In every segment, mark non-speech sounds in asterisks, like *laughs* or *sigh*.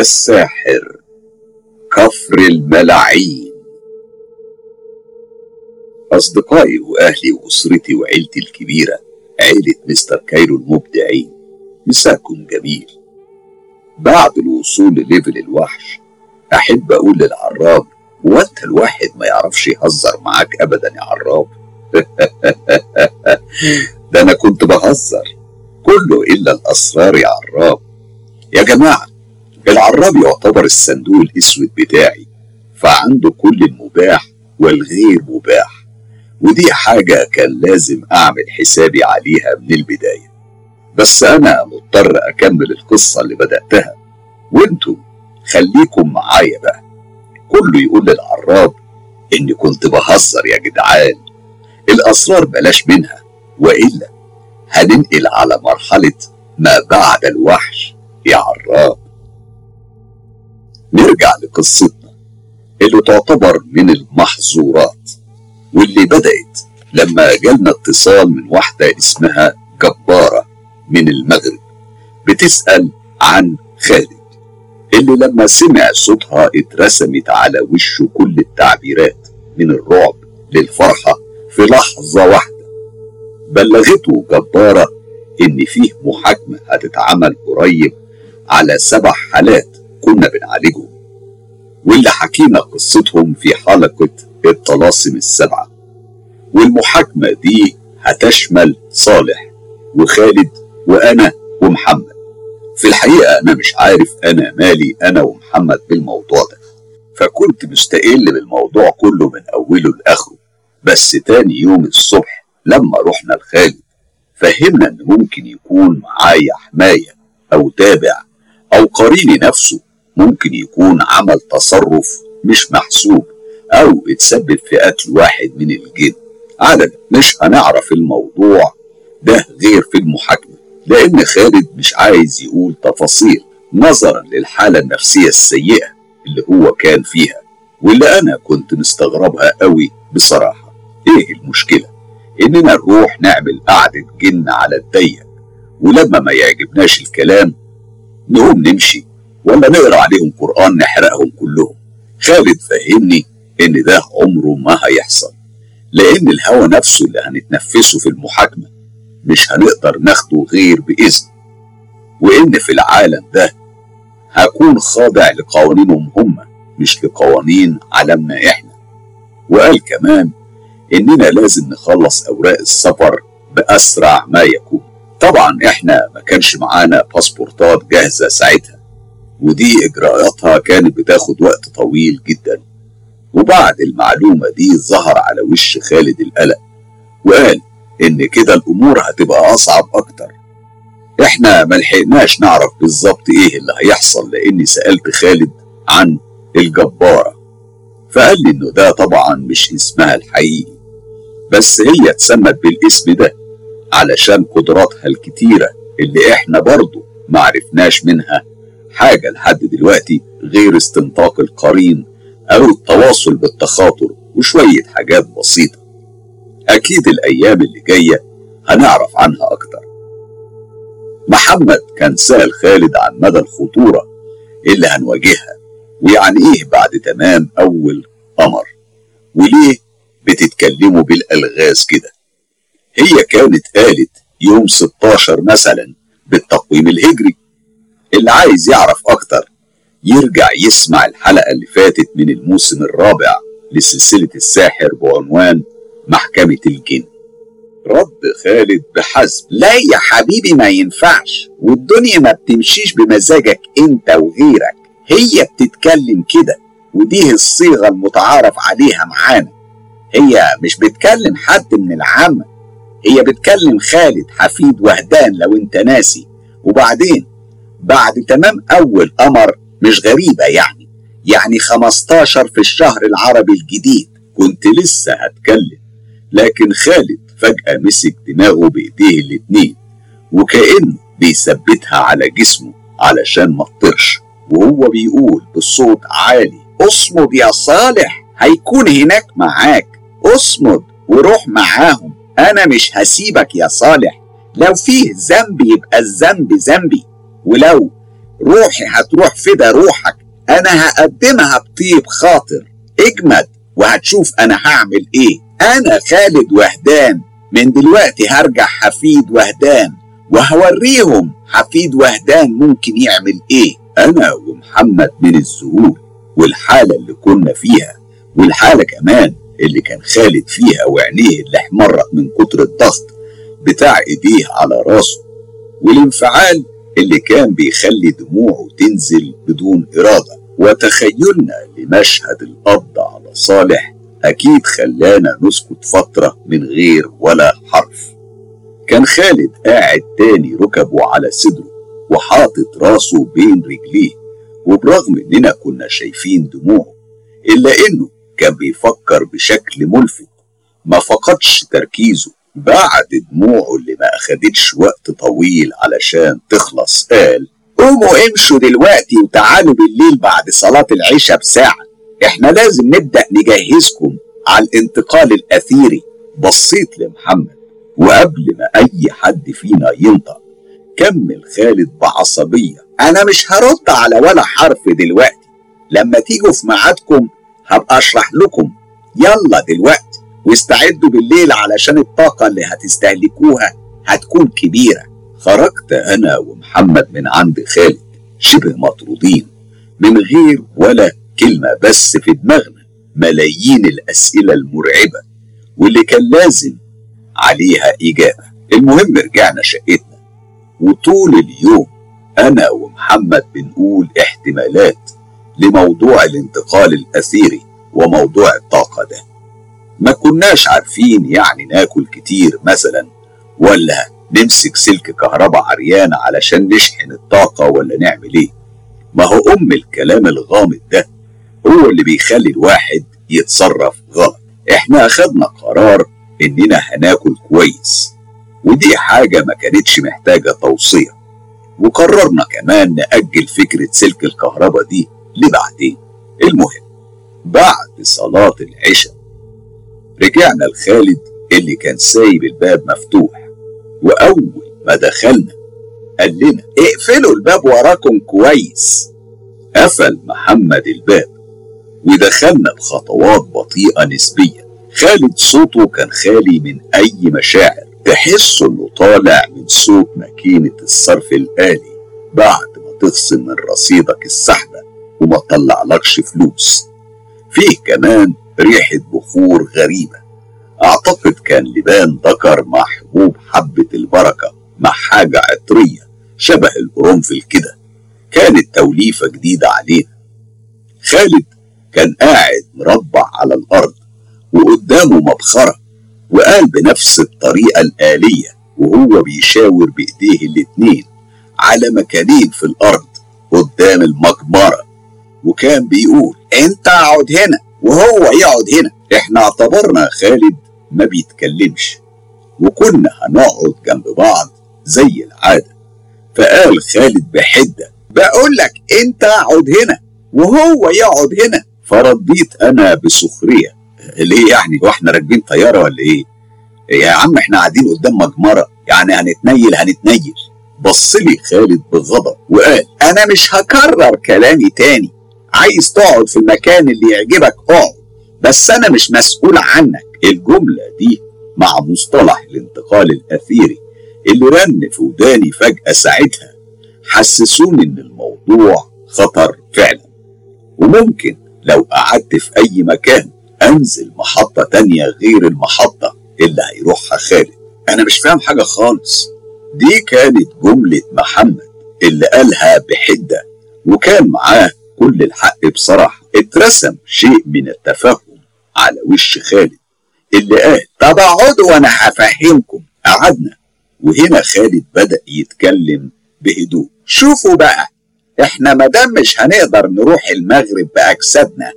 الساحر كفر الملاعين أصدقائي وأهلي وأسرتي وعيلتي الكبيرة عيلة مستر كايرو المبدعين مساكم جميل. بعد الوصول لل level الوحش أحب أقول للعراب هو أنت الواحد ما يعرفش يهزر معاك أبدا يا عراب. *laughs* ده أنا كنت بهزر. كله إلا الأسرار يا عراب. يا جماعة العراب يعتبر الصندوق الأسود بتاعي فعنده كل المباح والغير مباح ودي حاجة كان لازم أعمل حسابي عليها من البداية. بس أنا مضطر أكمل القصة اللي بدأتها. وأنتم خليكم معايا بقى. كله يقول للعراب إني كنت بهزر يا جدعان. الأسرار بلاش منها وإلا هننقل على مرحلة ما بعد الوحش يا عراب. نرجع لقصتنا اللي تعتبر من المحظورات واللي بدأت لما جالنا اتصال من واحدة اسمها جبارة من المغرب بتسأل عن خالد اللي لما سمع صوتها اترسمت على وشه كل التعبيرات من الرعب للفرحة في لحظة واحدة. بلغته جبارة إن فيه محاكمة هتتعمل قريب على سبع حالات كنا بنعالجهم. واللي حكينا قصتهم في حلقة الطلاسم السبعة. والمحاكمة دي هتشمل صالح وخالد وأنا ومحمد. في الحقيقة أنا مش عارف أنا مالي أنا ومحمد بالموضوع ده. فكنت مستقل بالموضوع كله من أوله لآخره. بس تاني يوم الصبح لما رحنا لخالد فهمنا إن ممكن يكون معايا حماية أو تابع أو قريني نفسه ممكن يكون عمل تصرف مش محسوب أو اتسبب في قتل واحد من الجن. علنا مش هنعرف الموضوع ده غير في المحاكمة لأن خالد مش عايز يقول تفاصيل نظرا للحالة النفسية السيئة اللي هو كان فيها واللي أنا كنت مستغربها قوي بصراحة. إيه المشكلة؟ إننا نروح نعمل قعدة جن على الضيق ولما ما يعجبناش الكلام نقوم نمشي. ولا نقرأ عليهم قرآن نحرقهم كلهم. خالد فهمني إن ده عمره ما هيحصل لأن الهوى نفسه اللي هنتنفسه في المحاكمة مش هنقدر ناخده غير بإذن. وإن في العالم ده هكون خاضع لقوانينهم هم مش لقوانين عالمنا إحنا. وقال كمان إننا لازم نخلص أوراق السفر بأسرع ما يكون. طبعا إحنا ما كانش معانا باسبورتات جاهزة ساعتها. ودي إجراءاتها كانت بتاخد وقت طويل جدا. وبعد المعلومة دي ظهر على وش خالد القلق وقال إن كده الأمور هتبقى أصعب أكتر. إحنا ملحقناش نعرف بالظبط إيه اللي هيحصل لأني سألت خالد عن الجبارة. فقال لي إنه ده طبعا مش اسمها الحقيقي بس هي اتسمت بالاسم ده علشان قدراتها الكتيرة اللي إحنا برضه معرفناش منها حاجة لحد دلوقتي غير استنطاق القرين أو التواصل بالتخاطر وشوية حاجات بسيطة. أكيد الأيام اللي جاية هنعرف عنها أكتر. محمد كان سأل خالد عن مدى الخطورة اللي هنواجهها ويعني إيه بعد تمام أول قمر وليه بتتكلموا بالألغاز كده؟ هي كانت قالت يوم 16 مثلا بالتقويم الهجري. اللي عايز يعرف أكتر يرجع يسمع الحلقة اللي فاتت من الموسم الرابع لسلسلة الساحر بعنوان محكمة الجن. رد خالد بحزم. لا يا حبيبي ما ينفعش والدنيا ما بتمشيش بمزاجك أنت وغيرك. هي بتتكلم كده ودي الصيغة المتعارف عليها معانا. هي مش بتكلم حد من العامة هي بتكلم خالد حفيد وهدان لو انت ناسي. وبعدين بعد تمام أول قمر مش غريبة يعني. يعني 15 في الشهر العربي الجديد كنت لسه هتكلم لكن خالد فجأة مسك دماغه بإيديه الاتنين وكأنه بيثبتها على جسمه علشان ما تطرش. وهو بيقول بصوت عالي أصمد يا صالح هيكون هناك معاك أصمد وروح معاهم أنا مش هسيبك يا صالح لو فيه ذنب يبقى الذنب ذنبي. ولو روحي هتروح فدا روحك أنا هقدمها بطيب خاطر. اجمد وهتشوف أنا هعمل إيه. أنا خالد وهدان من دلوقتي هرجع حفيد وهدان وهوريهم حفيد وهدان ممكن يعمل إيه. أنا ومحمد من الذهول والحالة اللي كنا فيها والحالة كمان اللي كان خالد فيها وعينيه اللي احمرت من كتر الضغط بتاع إيديه على راسه والانفعال اللي كان بيخلي دموعه تنزل بدون إرادة. وتخيلنا لمشهد القبض على صالح أكيد خلانا نسكت فترة من غير ولا حرف. كان خالد قاعد تاني ركبه على صدره وحاطط راسه بين رجليه وبرغم إننا كنا شايفين دموعه إلا إنه كان بيفكر بشكل ملفت. ما فقدش تركيزه. بعد دموعه اللي ما أخدتش وقت طويل علشان تخلص قال قوموا امشوا دلوقتي وتعالوا بالليل بعد صلاة العشاء بساعة. إحنا لازم نبدأ نجهزكم على الانتقال الأثيري. بصيت لمحمد وقبل ما أي حد فينا ينطق كمل خالد بعصبية أنا مش هرد على ولا حرف دلوقتي. لما تيجوا في ميعادكم هبقى أشرح لكم. يلا دلوقتي. واستعدوا بالليل علشان الطاقة اللي هتستهلكوها هتكون كبيرة. خرجت أنا ومحمد من عند خالد شبه مطرودين من غير ولا كلمة بس في دماغنا ملايين الأسئلة المرعبة واللي كان لازم عليها إجابة. المهم رجعنا شقتنا وطول اليوم أنا ومحمد بنقول احتمالات لموضوع الانتقال الأثيري وموضوع الطاقة ده. ما كناش عارفين يعني ناكل كتير مثلا ولا نمسك سلك كهرباء عريان علشان نشحن الطاقة ولا نعمل إيه؟ ما هو أم الكلام الغامض ده هو اللي بيخلي الواحد يتصرف غلط. إحنا أخدنا قرار إننا هناكل كويس ودي حاجة ما كانتش محتاجة توصية. وقررنا كمان نأجل فكرة سلك الكهرباء دي لبعدين. المهم بعد صلاة العشاء رجعنا لخالد اللي كان سايب الباب مفتوح. وأول ما دخلنا قال لنا اقفلوا الباب وراكم كويس. قفل محمد الباب. ودخلنا بخطوات بطيئة نسبيا. خالد صوته كان خالي من أي مشاعر. تحس إنه طالع من صوت ماكينة الصرف الآلي بعد ما تفصل من رصيدك السحبة وما تطلعلكش فلوس. فيه كمان ريحة بخور غريبة. أعتقد كان لبان ذكر مع حبوب حبة البركة مع حاجة عطرية شبه القرنفل كده. كانت توليفة جديدة علينا خالد كان قاعد مربع على الأرض وقدامه مبخرة وقال بنفس الطريقة الآلية وهو بيشاور بإيديه الاتنين على مكانين في الأرض قدام المقبرة. وكان بيقول أنت اقعد هنا. وهو يقعد هنا. إحنا اعتبرنا خالد ما بيتكلمش وكنا هنقعد جنب بعض زي العادة. فقال خالد بحدة بقول لك أنت اقعد هنا وهو يقعد هنا. فرديت أنا بسخرية. ليه يعني؟ وإحنا راكبين طيارة ولا إيه؟ يا عم إحنا قاعدين قدام مجمرة يعني هنتنيل هنتنيل. بص لي خالد بغضب وقال أنا مش هكرر كلامي تاني. عايز تقعد في المكان اللي يعجبك اقعد. بس أنا مش مسؤول عنك. الجملة دي مع مصطلح الانتقال الأثيري اللي رن في وداني فجأة ساعتها حسسوني إن الموضوع خطر فعلا. وممكن لو قعدت في أي مكان أنزل محطة تانية غير المحطة اللي هيروحها خالد. أنا مش فاهم حاجة خالص. دي كانت جملة محمد اللي قالها بحدة وكان معاه كل الحق بصراحة. اترسم شيء من التفهم على وش خالد. اللي قال طب اقعدوا وأنا هفهمكم. قعدنا. وهنا خالد بدأ يتكلم بهدوء. شوفوا بقى إحنا مادام مش هنقدر نروح المغرب بأجسادنا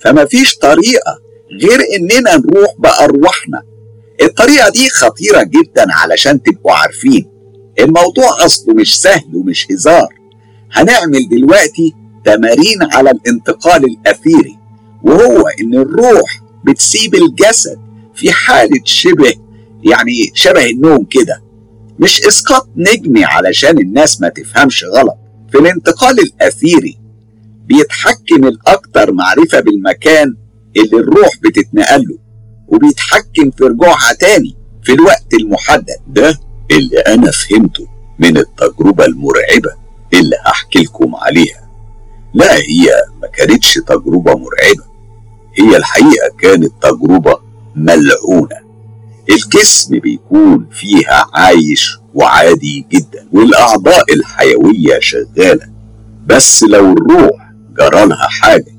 فما فيش طريقة غير إننا نروح بأرواحنا. الطريقة دي خطيرة جدا علشان تبقوا عارفين. الموضوع أصله مش سهل ومش هزار. هنعمل دلوقتي تمارين على الانتقال الأثيري وهو إن الروح بتسيب الجسد في حالة شبه يعني شبه النوم كده. مش إسقاط نجمي علشان الناس ما تفهمش غلط. في الانتقال الأثيري بيتحكم الأكثر معرفة بالمكان اللي الروح بتتنقل له وبيتحكم في رجوعها تاني في الوقت المحدد. ده اللي أنا فهمته من التجربة المرعبة اللي هحكي لكم عليها. لا هي ما كانتش تجربة مرعبة. هي الحقيقة كانت تجربة ملعونة. الجسم بيكون فيها عايش وعادي جدا والأعضاء الحيوية شغالة. بس لو الروح جرالها حاجة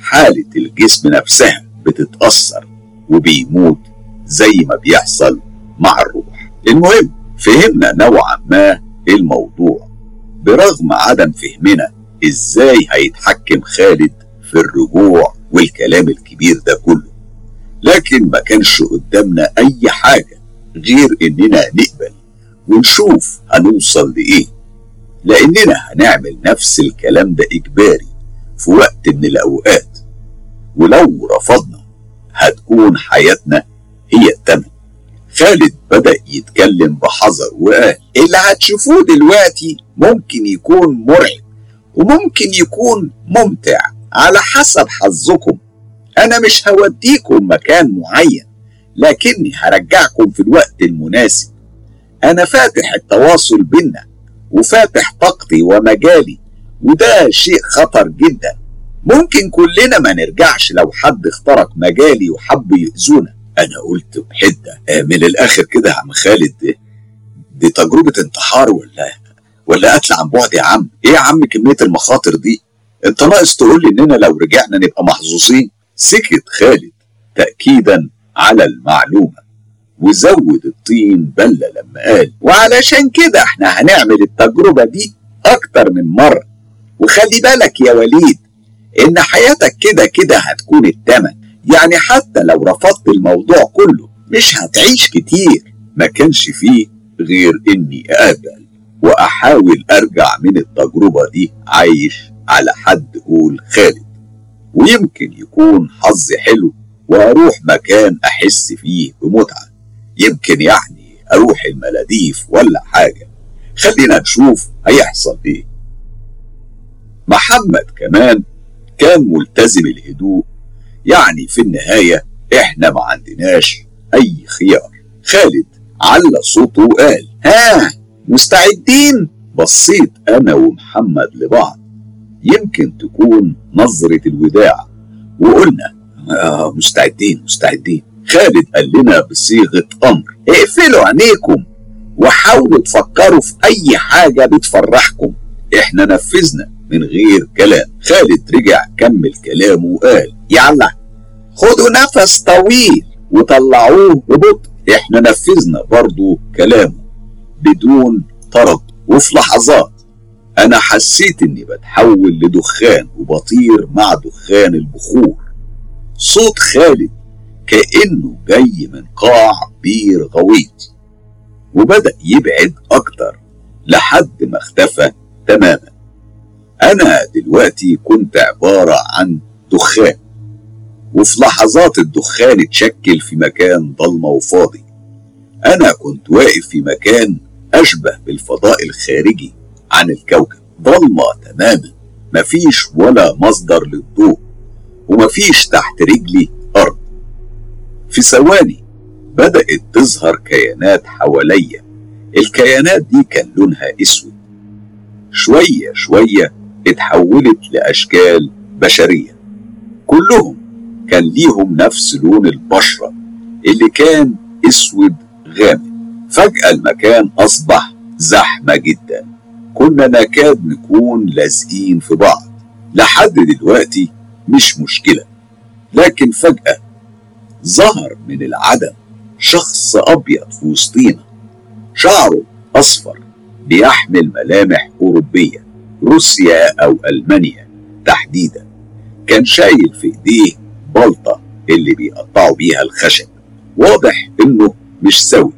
حالة الجسم نفسها بتتأثر وبيموت زي ما بيحصل مع الروح. المهم فهمنا نوعا ما الموضوع. برغم عدم فهمنا إزاي هيتحكم خالد في الرجوع والكلام الكبير ده كله؟ لكن ما كانش قدامنا أي حاجة غير إننا نقبل ونشوف هنوصل لإيه. لأننا هنعمل نفس الكلام ده إجباري في وقت من الأوقات. ولو رفضنا هتكون حياتنا هي التمن خالد بدأ يتكلم بحذر وقال اللي هتشوفوه دلوقتي ممكن يكون مرعب. وممكن يكون ممتع. على حسب حظكم. أنا مش هوديكم مكان معين لكني هرجعكم في الوقت المناسب. أنا فاتح التواصل بينا وفاتح طاقتي ومجالي وده شيء خطر جدا. ممكن كلنا ما نرجعش لو حد اخترق مجالي وحب يأذونا أنا قلت بحدة. آه، من الآخر كده يا عم خالد دي, تجربة انتحار ولا؟ ولا قتل عن بعد يا عم. إيه يا عم كمية المخاطر دي؟ أنت ناقص تقول لي إننا لو رجعنا نبقى محظوظين. سكت خالد تأكيدا على المعلومة. وزود الطين بلة لما قال وعلشان كده إحنا هنعمل التجربة دي أكتر من مرة. وخلي بالك يا وليد إن حياتك كده كده هتكون التمن. يعني حتى لو رفضت الموضوع كله مش هتعيش كتير. ما كانش فيه غير إني أقبل وأحاول أرجع من التجربة دي عايش على حد قول خالد. ويمكن يكون حظي حلو وأروح مكان أحس فيه بمتعة. يمكن يعني أروح الملاديف ولا حاجة. خلينا نشوف هيحصل إيه. محمد كمان كان ملتزم الهدوء. يعني في النهاية إحنا ما عندناش أي خيار. خالد على صوته وقال ها؟ مستعدين. بصيت أنا ومحمد لبعض. يمكن تكون نظرة الوداع. وقلنا آه مستعدين مستعدين. خالد قال لنا بصيغة أمر. اقفلوا عينيكم وحاولوا تفكروا في أي حاجة بتفرحكم. إحنا نفذنا من غير كلام. خالد رجع كمل كلامه وقال يلا خدوا نفس طويل وطلعوه ببطء. إحنا نفذنا برضو كلامه. بدون طرد وفي لحظات أنا حسيت إني بتحول لدخان وبطير مع دخان البخور. صوت خالد كأنه جاي من قاع بير غويط وبدأ يبعد أكتر لحد ما اختفى تماما. أنا دلوقتي كنت عبارة عن دخان وفي لحظات الدخان اتشكل في مكان ضلمة وفاضي. أنا كنت واقف في مكان أشبه بالفضاء الخارجي عن الكوكب. ضلمة تماما. مفيش ولا مصدر للضوء. ومفيش تحت رجلي أرض. في ثواني بدأت تظهر كيانات حواليا. الكيانات دي كان لونها أسود. شوية شوية اتحولت لأشكال بشرية. كلهم كان ليهم نفس لون البشرة اللي كان أسود غامق. فجأة المكان أصبح زحمة جدا. كنا نكاد نكون لازقين في بعض. لحد دلوقتي مش مشكلة. لكن فجأة ظهر من العدم شخص أبيض في وسطينا. شعره أصفر بيحمل ملامح أوروبية روسيا أو ألمانيا تحديدا. كان شايل في إيديه بلطة اللي بيقطعوا بيها الخشب. واضح إنه مش سوي.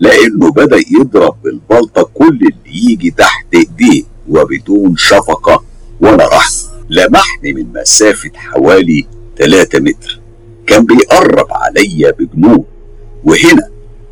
لأنه بدأ يضرب بالبلطة كل اللي يجي تحت إيديه وبدون شفقة ولا رحمة لمحني من مسافة حوالي 3 متر. كان بيقرب عليا بجنون. وهنا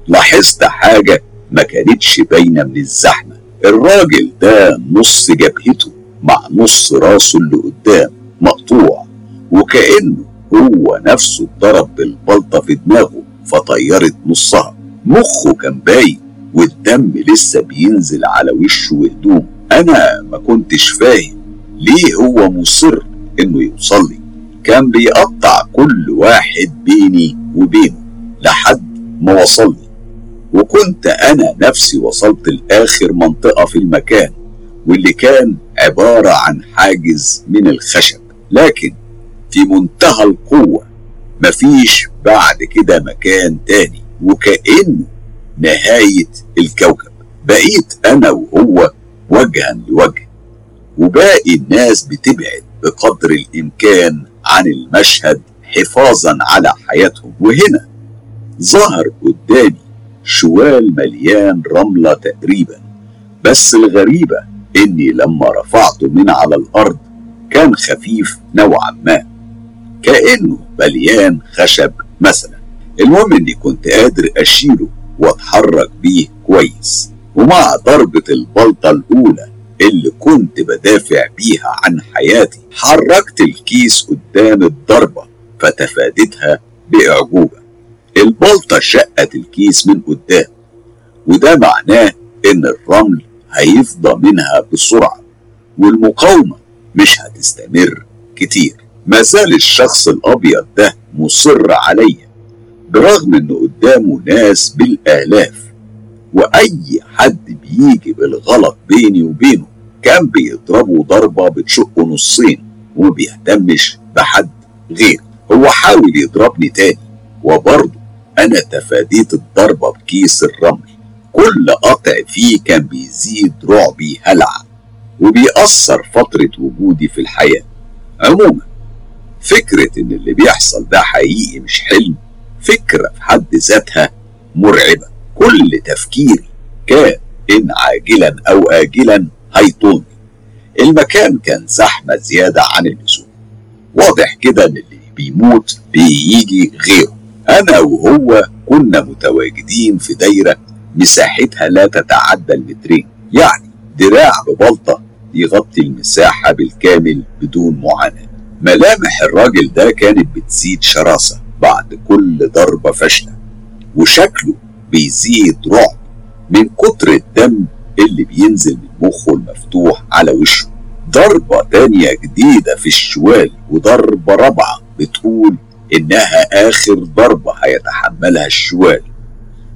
لاحظت حاجة ما كانتش باينة من الزحمة. الراجل ده نص جبهته مع نص راسه اللي قدام مقطوع وكأنه هو نفسه اتضرب بالبلطة في دماغه فطيرت نصها. مخه كان باين والدم لسه بينزل على وشه وهدومه. أنا ما كنتش فاهم ليه هو مصر إنه يوصل لي. كان بيقطع كل واحد بيني وبينه لحد ما وصلني وكنت أنا نفسي وصلت لآخر منطقة في المكان واللي كان عبارة عن حاجز من الخشب. لكن في منتهى القوة مفيش بعد كده مكان تاني. وكانه نهاية الكوكب بقيت أنا وهو وجها لوجه. وباقي الناس بتبعد بقدر الإمكان عن المشهد حفاظا على حياتهم. وهنا ظهر قدامي شوال مليان رملة تقريبا بس الغريبة إني لما رفعته من على الأرض كان خفيف نوعا ما كأنه مليان خشب مثلا. المهم إني كنت قادر أشيله وأتحرك بيه كويس. ومع ضربة البلطة الأولى اللي كنت بدافع بيها عن حياتي حركت الكيس قدام الضربة فتفادتها بإعجوبة. البلطة شقت الكيس من قدام وده معناه إن الرمل هيفضى منها بسرعة والمقاومة مش هتستمر كتير. ما زال الشخص الأبيض ده مصر عليا برغم إنه قدامه ناس بالآلاف وأي حد بيجي بالغلط بيني وبينه كان بيضربه ضربة بتشقه نصين وما بيهتمش بحد غير هو حاول يضربني تاني وبرضه أنا تفاديت الضربة بكيس الرمل. كل قطع فيه كان بيزيد رعبي هلع وبيأثر فترة وجودي في الحياة. عموما فكرة إن اللي بيحصل ده حقيقي مش حلم. فكرة في حد ذاتها مرعبة. كل تفكيري كان إن عاجلا أو آجلا هيطولني المكان كان زحمة زيادة عن اللزوم. واضح كده إن اللي بيموت بيجي غيره. أنا وهو كنا متواجدين في دايرة مساحتها لا تتعدى المترين. يعني دراع ببلطة يغطي المساحة بالكامل بدون معاناة. ملامح الراجل ده كانت بتزيد شراسة. بعد كل ضربة فاشلة. وشكله بيزيد رعب من كتر الدم اللي بينزل من مخه المفتوح على وشه. ضربة تانية جديدة في الشوال وضربة رابعة بتقول إنها آخر ضربة هيتحملها الشوال.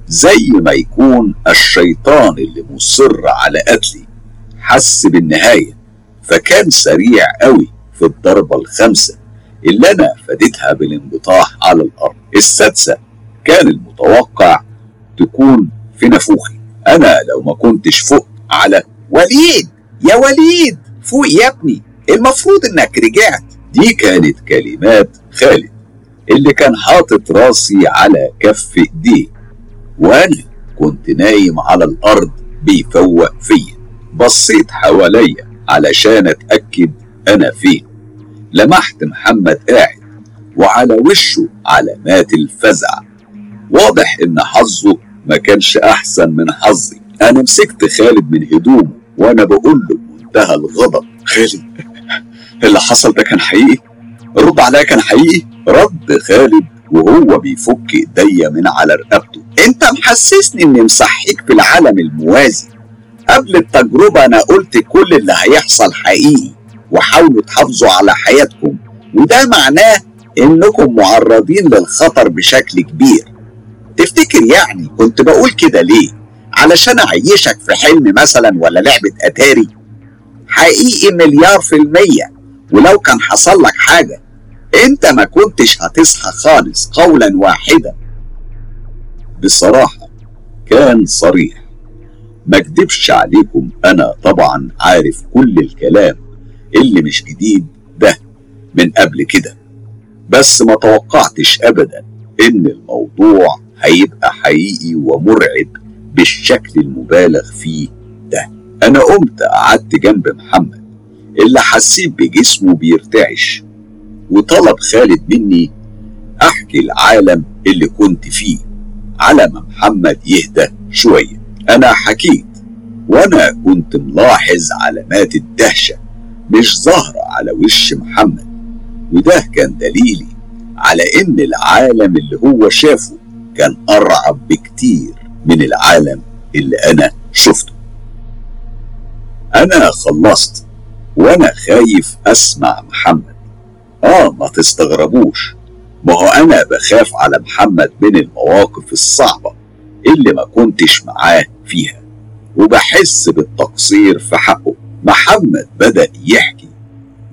زي ما يكون الشيطان اللي مصر على قتلي حس بالنهاية فكان سريع قوي في الضربة الخامسة. اللي أنا فديتها بالانبطاح على الأرض. السادسة كان المتوقع تكون في نافوخي أنا لو ما كنتش فوق على وليد يا وليد فوق يا ابني. المفروض إنك رجعت. دي كانت كلمات خالد اللي كان حاطط راسي على كف إيديه. وأنا كنت نايم على الأرض بيفوق فيا. بصيت حواليا علشان أتأكد أنا فين. لمحت محمد قاعد وعلى وشه علامات الفزع. واضح إن حظه ما كانش أحسن من حظي. أنا مسكت خالد من هدومه وأنا بقول له بمنتهى الغضب خالد اللي حصل ده كان حقيقي؟ رد عليا كان حقيقي؟ رد خالد وهو بيفك إيديا من على رقبته. أنت محسسني إني مصحيك في العالم الموازي. قبل التجربة أنا قلت كل اللي هيحصل حقيقي. وحاولوا تحافظوا على حياتكم. وده معناه إنكم معرضين للخطر بشكل كبير. تفتكر يعني كنت بقول كده ليه؟ علشان أعيشك في حلم مثلا ولا لعبة أتاري؟ حقيقي مليار في المية. ولو كان حصل لك حاجة أنت ما كنتش هتصحى خالص قولا واحدا. بصراحة كان صريح. ما أكدبش عليكم أنا طبعا عارف كل الكلام. اللي مش جديد ده من قبل كده. بس ما توقعتش ابدا إن الموضوع هيبقى حقيقي ومرعب بالشكل المبالغ فيه ده. أنا قمت قعدت جنب محمد اللي حسيت بجسمه بيرتعش وطلب خالد مني أحكي العالم اللي كنت فيه على ما محمد يهدى شوية. أنا حكيت وأنا كنت ملاحظ علامات الدهشة مش ظاهرة على وش محمد. وده كان دليلي على إن العالم اللي هو شافه كان أرعب بكتير من العالم اللي أنا شفته. أنا خلصت وأنا خايف أسمع محمد. آه ما تستغربوش. ما هو أنا بخاف على محمد من المواقف الصعبة اللي ما كنتش معاه فيها. وبحس بالتقصير في حقه. محمد بدأ يحكي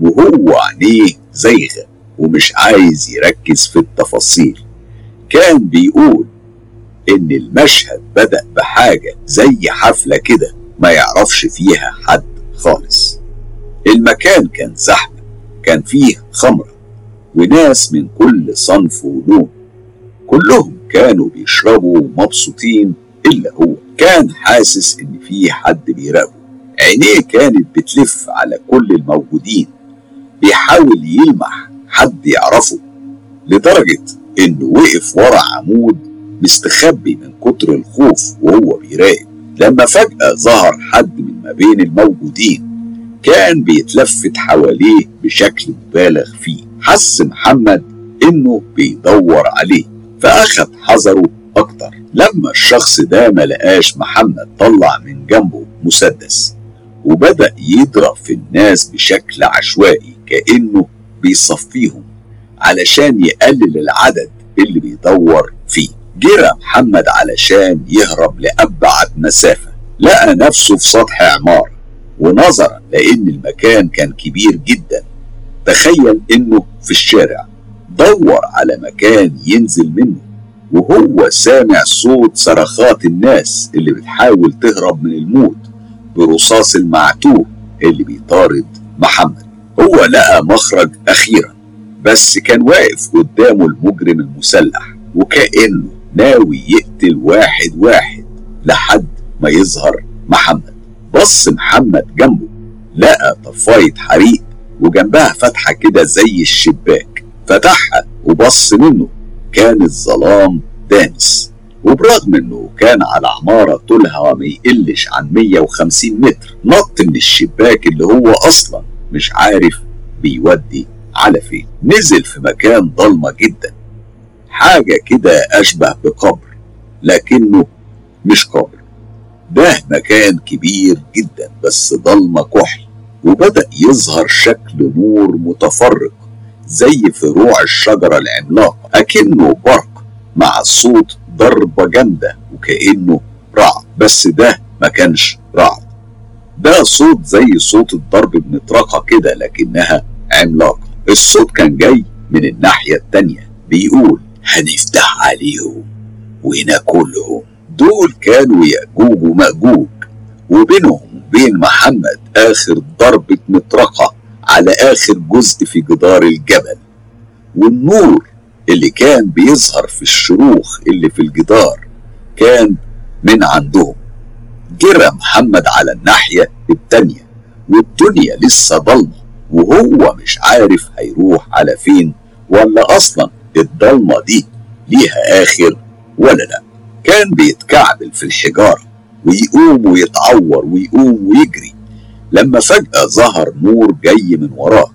وهو عينيه زيغة ومش عايز يركز في التفاصيل. كان بيقول إن المشهد بدأ بحاجة زي حفلة كده ما يعرفش فيها حد خالص. المكان كان زحمة كان فيه خمرة وناس من كل صنف ولون كلهم كانوا بيشربوا ومبسوطين إلا هو. كان حاسس إن في حد بيراقبه. عينيه كانت بتلف على كل الموجودين بيحاول يلمح حد يعرفه لدرجة إنه وقف ورا عمود مستخبي من كتر الخوف وهو بيراقب. لما فجأة ظهر حد من ما بين الموجودين كان بيتلفت حواليه بشكل مبالغ فيه. حس محمد إنه بيدور عليه فأخد حذره أكتر. لما الشخص ده ما لقاش محمد طلع من جنبه مسدس وبدأ يضرب في الناس بشكل عشوائي كأنه بيصفيهم علشان يقلل العدد اللي بيدور فيه. جرى محمد علشان يهرب لأبعد مسافة لقى نفسه في سطح عمارة ونظرا لأن المكان كان كبير جدا. تخيل إنه في الشارع دور على مكان ينزل منه وهو سامع صوت صرخات الناس اللي بتحاول تهرب من الموت. برصاص المعتوه اللي بيطارد محمد. هو لقى مخرج أخيرا بس كان واقف قدامه المجرم المسلح وكأنه ناوي يقتل واحد واحد لحد ما يظهر محمد. بص محمد جنبه لقى طفاية حريق وجنبها فتحة كده زي الشباك. فتحها وبص منه كان الظلام دامس وبرغم إنه كان على عمارة طولها ما يقلش عن 150 متر نط من الشباك اللي هو أصلا مش عارف بيودي على فين. نزل في مكان ضلمة جدا. حاجة كده أشبه بقبر لكنه مش قبر ده مكان كبير جدا بس ضلمة كحل. وبدأ يظهر شكل نور متفرق زي فروع الشجرة العملاقة أكنه برق مع صوت ضربة جامدة وكأنه رعد. بس ده ما كانش رعد. ده صوت زي صوت الضرب بمطرقة كده لكنها عملاقة. الصوت كان جاي من الناحية التانية. بيقول هنفتح عليهم وناكلهم. دول كانوا يأجوج ومأجوج. وبينهم وبين محمد آخر ضربة مطرقة على آخر جزء في جدار الجبل. والنور اللي كان بيظهر في الشروخ اللي في الجدار كان من عندهم. جرى محمد على الناحية التانية والدنيا لسه ضلمة وهو مش عارف هيروح على فين ولا أصلا الضلمة دي ليها آخر ولا لأ. كان بيتكعبل في الحجارة ويقوم ويتعور ويقوم ويجري. لما فجأة ظهر نور جاي من وراه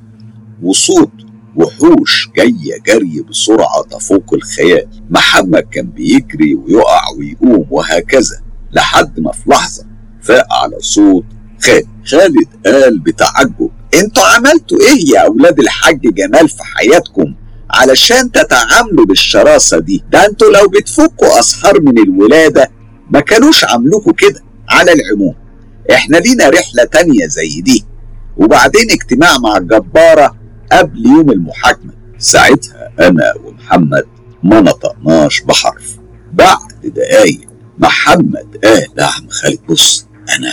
وصوت وحوش جاية جري بسرعة تفوق الخيال. محمد كان بيجري ويقع ويقوم وهكذا لحد ما في لحظة فاق على صوت خالد خالد قال بتعجب أنتوا عملتوا إيه يا أولاد الحاج جمال في حياتكم علشان تتعاملوا بالشراسة دي؟ ده أنتوا لو بتفكوا اسحار من الولادة ما كانوش عاملوكوا كده على العموم. إحنا لينا رحلة تانية زي دي. وبعدين اجتماع مع الجبارة قبل يوم المحاكمة. ساعتها أنا ومحمد ما نطقناش بحرف. بعد دقايق محمد قال لا عم خالد بص أنا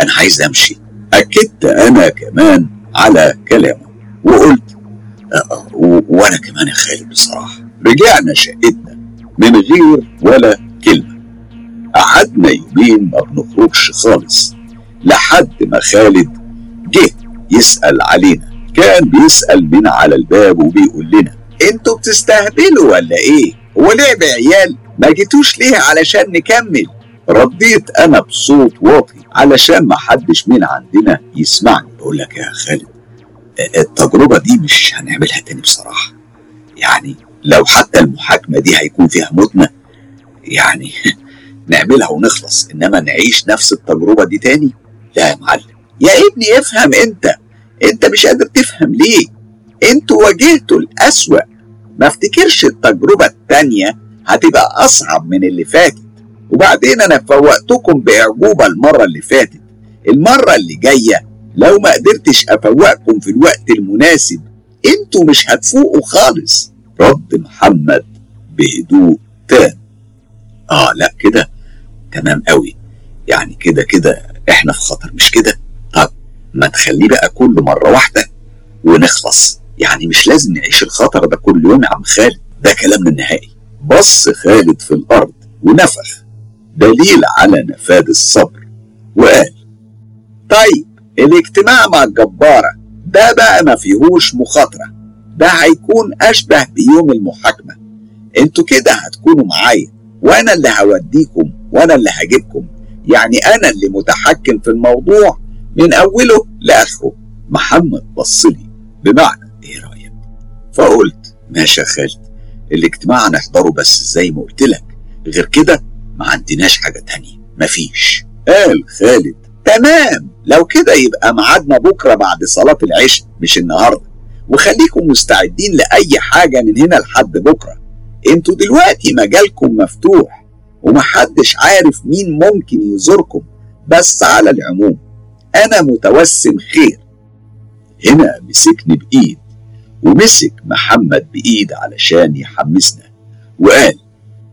أنا عايز أمشي. أكدت أنا كمان على كلامه وقلت أه و- وأنا كمان يا خالد بصراحة رجعنا شقتنا من غير ولا كلمة. قعدنا يومين ما بنخرجش خالص لحد ما خالد جه يسأل علينا. كان بيسأل من على الباب وبيقول لنا أنتوا بتستهبلوا ولا إيه؟ هو لعب عيال؟ ما جيتوش ليه علشان نكمل؟ رديت أنا بصوت واطي علشان ما حدش من عندنا يسمعني بقول لك يا خالد التجربة دي مش هنعملها تاني بصراحة يعني لو حتى المحاكمة دي هيكون فيها موتنا يعني *laughs* نعملها ونخلص إنما نعيش نفس التجربة دي تاني لا يا معلم يا ابني افهم أنت انت مش قادر تفهم ليه. أنتوا واجهتوا الأسوأ. ما افتكرش التجربة التانية هتبقى أصعب من اللي فاتت. وبعدين أنا فوقتكم بإعجوبة المرة اللي فاتت. المرة اللي جاية لو ما قدرتش أفوقكم في الوقت المناسب أنتوا مش هتفوقوا خالص. رد محمد بهدوء تام. آه لا كده تمام قوي يعني كده كده إحنا في خطر مش كده؟ ما تخليه بقى كل مرة واحدة ونخلص. يعني مش لازم نعيش الخطر ده كل يوم يا عم خالد. ده كلامنا النهائي بص خالد في الأرض ونفخ دليل على نفاذ الصبر. وقال طيب الاجتماع مع الجبارة ده بقى ما فيهوش مخاطرة. ده هيكون أشبه بيوم المحاكمة. أنتوا كده هتكونوا معايا. وأنا اللي هوديكم وأنا اللي هجيبكم. يعني أنا اللي متحكم في الموضوع. من أوله لآخره. محمد بصلي بمعنى إيه رأيك؟ فقلت ماشي يا خالد الاجتماع هنحضره بس زي ما قلت لك. غير كده ما عندناش حاجة تانية. مفيش. قال خالد تمام لو كده يبقى ميعادنا بكرة بعد صلاة العشاء مش النهارده. وخليكم مستعدين لأي حاجة من هنا لحد بكرة. أنتوا دلوقتي مجالكم مفتوح ومحدش عارف مين ممكن يزوركم بس على العموم. أنا متوسم خير. هنا مسكني بإيد ومسك محمد بإيد علشان يحمسنا. وقال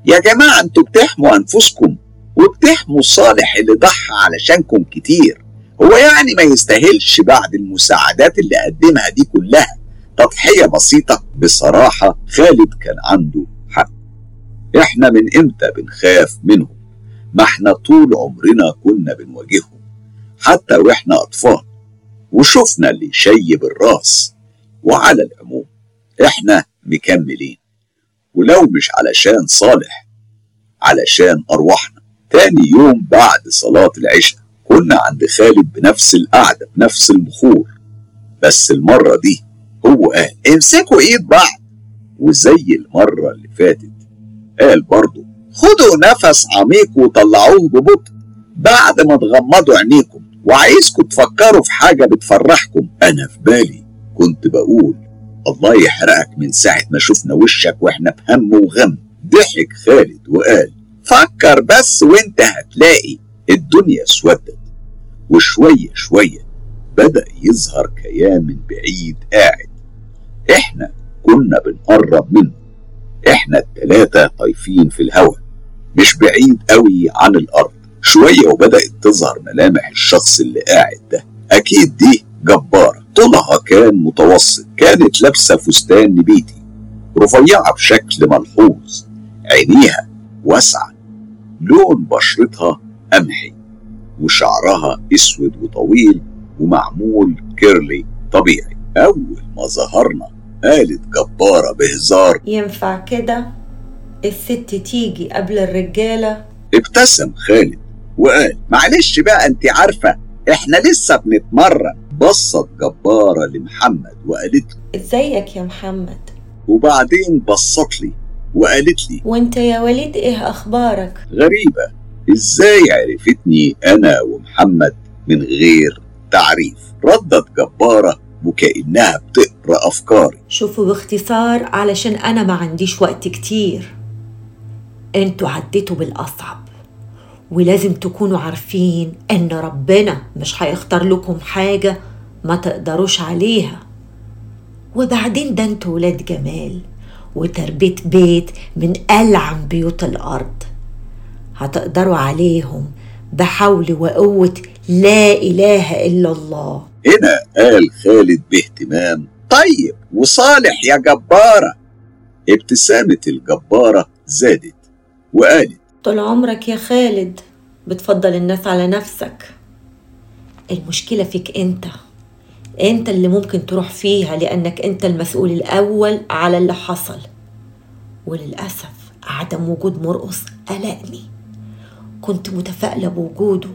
يا جماعة أنتوا بتحموا أنفسكم وبتحموا صالح اللي ضحى علشانكم كتير. هو يعني ما يستاهلش بعد المساعدات اللي قدمها دي كلها. تضحية بسيطة. بصراحة خالد كان عنده حق. إحنا من إمتى بنخاف منهم؟ ما إحنا طول عمرنا كنا بنواجههم. حتى وإحنا أطفال. وشفنا اللي يشيب الراس. وعلى العموم إحنا مكملين. ولو مش علشان صالح علشان أرواحنا. تاني يوم بعد صلاة العشاء كنا عند خالد بنفس القعدة بنفس البخور. بس المرة دي هو قال امسكوا إيد بعض. وزي المرة اللي فاتت قال برضه خدوا نفس عميق وطلعوه ببطء. بعد ما تغمضوا عينيكم وعايزكم تفكروا في حاجة بتفرحكم. أنا في بالي كنت بقول الله يحرقك من ساعة ما شفنا وشك وإحنا بهم وغم. ضحك خالد وقال فكر بس وإنت هتلاقي الدنيا اسودت. وشوية شوية بدأ يظهر كيان من بعيد قاعد. إحنا كنا بنقرب منه. إحنا التلاتة طايفين في الهواء مش بعيد قوي عن الأرض. شوية وبدأت تظهر ملامح الشخص اللي قاعد ده. أكيد دي جبارة. طولها كان متوسط. كانت لابسة فستان نبيتي. رفيعة بشكل ملحوظ. عينيها واسعة. لون بشرتها قمحي. وشعرها أسود وطويل ومعمول كيرلي طبيعي. أول ما ظهرنا قالت جبارة بهزار. ينفع كده؟ الست تيجي قبل الرجالة؟ ابتسم خالد. وقال معلش بقى انت عارفة إحنا لسه بنتمرن. بصت جبارة لمحمد وقالت له ازيك يا محمد؟ وبعدين بصت لي وقالت لي. وانت يا وليد إيه أخبارك؟ غريبة. إزاي عرفتني أنا ومحمد من غير تعريف؟ ردت جبارة وكأنها بتقرأ أفكاري. شوفوا باختصار علشان أنا ما عنديش وقت كتير. أنتوا عديتوا بالأصعب. ولازم تكونوا عارفين إن ربنا مش هيختار لكم حاجة ما تقدروش عليها. وبعدين ده أنتوا ولاد جمال وتربية بيت من ألعن بيوت الأرض. هتقدروا عليهم بحول وقوة لا إله إلا الله. هنا قال خالد باهتمام طيب وصالح يا جبارة. ابتسامة الجبارة زادت وقالت طول عمرك يا خالد. بتفضل الناس على نفسك. المشكلة فيك أنت. أنت اللي ممكن تروح فيها لأنك أنت المسؤول الأول على اللي حصل. وللأسف عدم وجود مرقص قلقني. كنت متفائلة بوجوده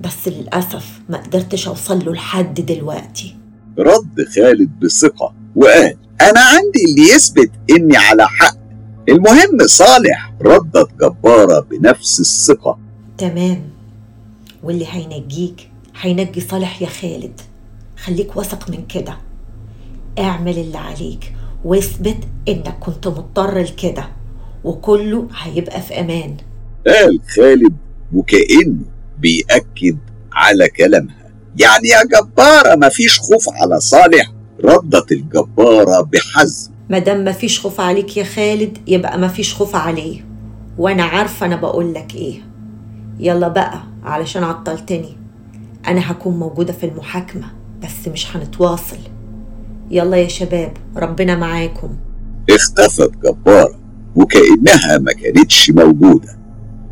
بس للأسف ما قدرتش أوصل له لحد دلوقتي. رد خالد بثقة وقال أنا عندي اللي يثبت إني على حق. المهم صالح ردت جبارة بنفس الثقة. تمام. واللي هينجيك هينجي صالح يا خالد. خليك واثق من كده. اعمل اللي عليك واثبت انك كنت مضطر لكده وكله هيبقى في أمان. قال خالد وكأنه بيأكد على كلامها. يعني يا جبارة مفيش خوف على صالح؟ ردت الجبارة بحزم. مادام مفيش خوف عليك يا خالد يبقى مفيش خوف عليه. وأنا عارفة أنا بقولك إيه. يلا بقى علشان عطلتني. أنا هكون موجودة في المحاكمة بس مش هنتواصل. يلا يا شباب ربنا معاكم. اختفت جبارة وكأنها ما كانتش موجودة.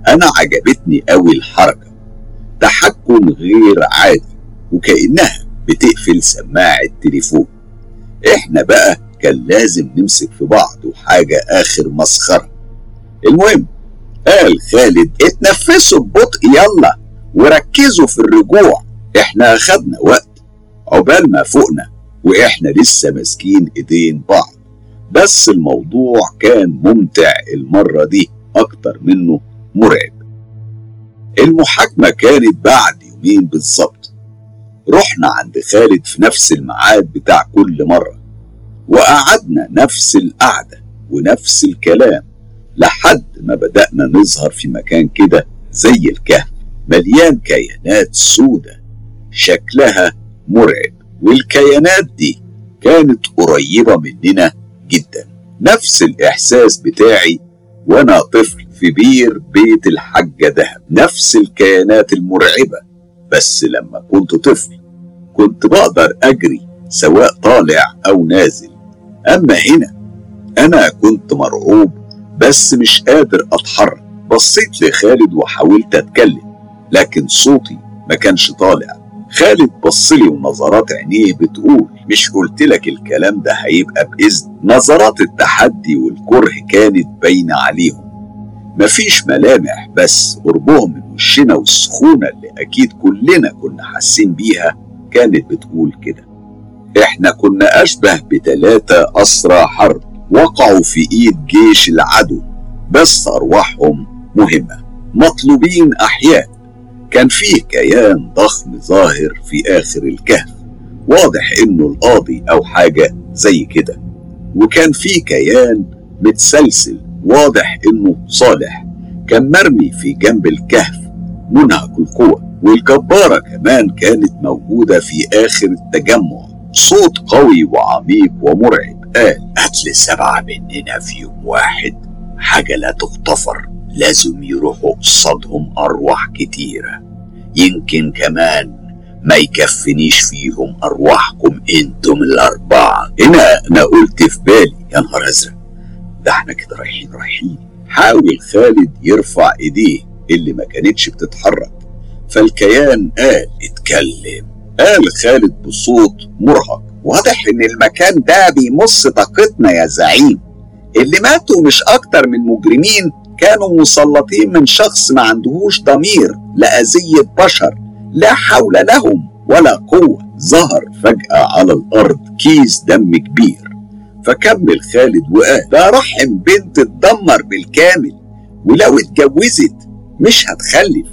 أنا عجبتني أوي الحركة. تحكم غير عادي وكأنها بتقفل سماعة تليفون إحنا بقى كان لازم نمسك في بعض وحاجة آخر مسخرة. المهم قال خالد اتنفسوا ببطء يلا وركزوا في الرجوع. إحنا أخدنا وقت عقبال ما فوقنا وإحنا لسه ماسكين إيدين بعض. بس الموضوع كان ممتع المرة دي أكتر منه مرعب. المحاكمة كانت بعد يومين بالظبط. رحنا عند خالد في نفس الميعاد بتاع كل مرة. وقعدنا نفس القعدة ونفس الكلام لحد ما بدأنا نظهر في مكان كده زي الكهف مليان كيانات سودة شكلها مرعب. والكيانات دي كانت قريبة مننا جدا. نفس الإحساس بتاعي وأنا طفل في بير بيت الحاجة دهب. نفس الكيانات المرعبة بس لما كنت طفل كنت بقدر أجري سواء طالع أو نازل. أما هنا أنا كنت مرعوب بس مش قادر أتحرك. بصيت لخالد وحاولت أتكلم لكن صوتي ما كانش طالع. خالد بصلي ونظرات عينيه بتقول مش قلت لك الكلام ده هيبقى بإذن؟ نظرات التحدي والكره كانت باينة عليهم. مفيش ملامح بس قربهم من وشنا والسخونة اللي أكيد كلنا كنا حاسين بيها كانت بتقول كده. إحنا كنا أشبه بتلاتة أسرى حرب وقعوا في إيد جيش العدو بس أرواحهم مهمة. مطلوبين أحياء. كان فيه كيان ضخم ظاهر في آخر الكهف واضح إنه القاضي أو حاجة زي كده. وكان فيه كيان متسلسل واضح إنه صالح. كان مرمي في جنب الكهف منهك القوة والجبارة كمان كانت موجودة في آخر التجمع. صوت قوي وعميق ومرعب. قال قتل سبعة مننا في يوم واحد. حاجة لا تغتفر. لازم يروحوا قصادهم أرواح كتيرة. يمكن كمان ما يكفنيش فيهم أرواحكم أنتم الأربعة. هنا أنا قلت في بالي. يا نهار أزرق. ده إحنا كده رايحين رايحين. حاول خالد يرفع إيديه. اللي ما كانتش بتتحرك. فالكيان قال اتكلم. قال خالد بصوت مرهق. واضح إن المكان ده بيمص طاقتنا يا زعيم. اللي ماتوا مش أكتر من مجرمين كانوا مسلطين من شخص ما عندهوش ضمير لأذية بشر لا حول لهم ولا قوة. ظهر فجأة على الأرض كيس دم كبير. فكمل خالد وقال ده رحم بنت اتدمر بالكامل ولو اتجوزت مش هتخلف.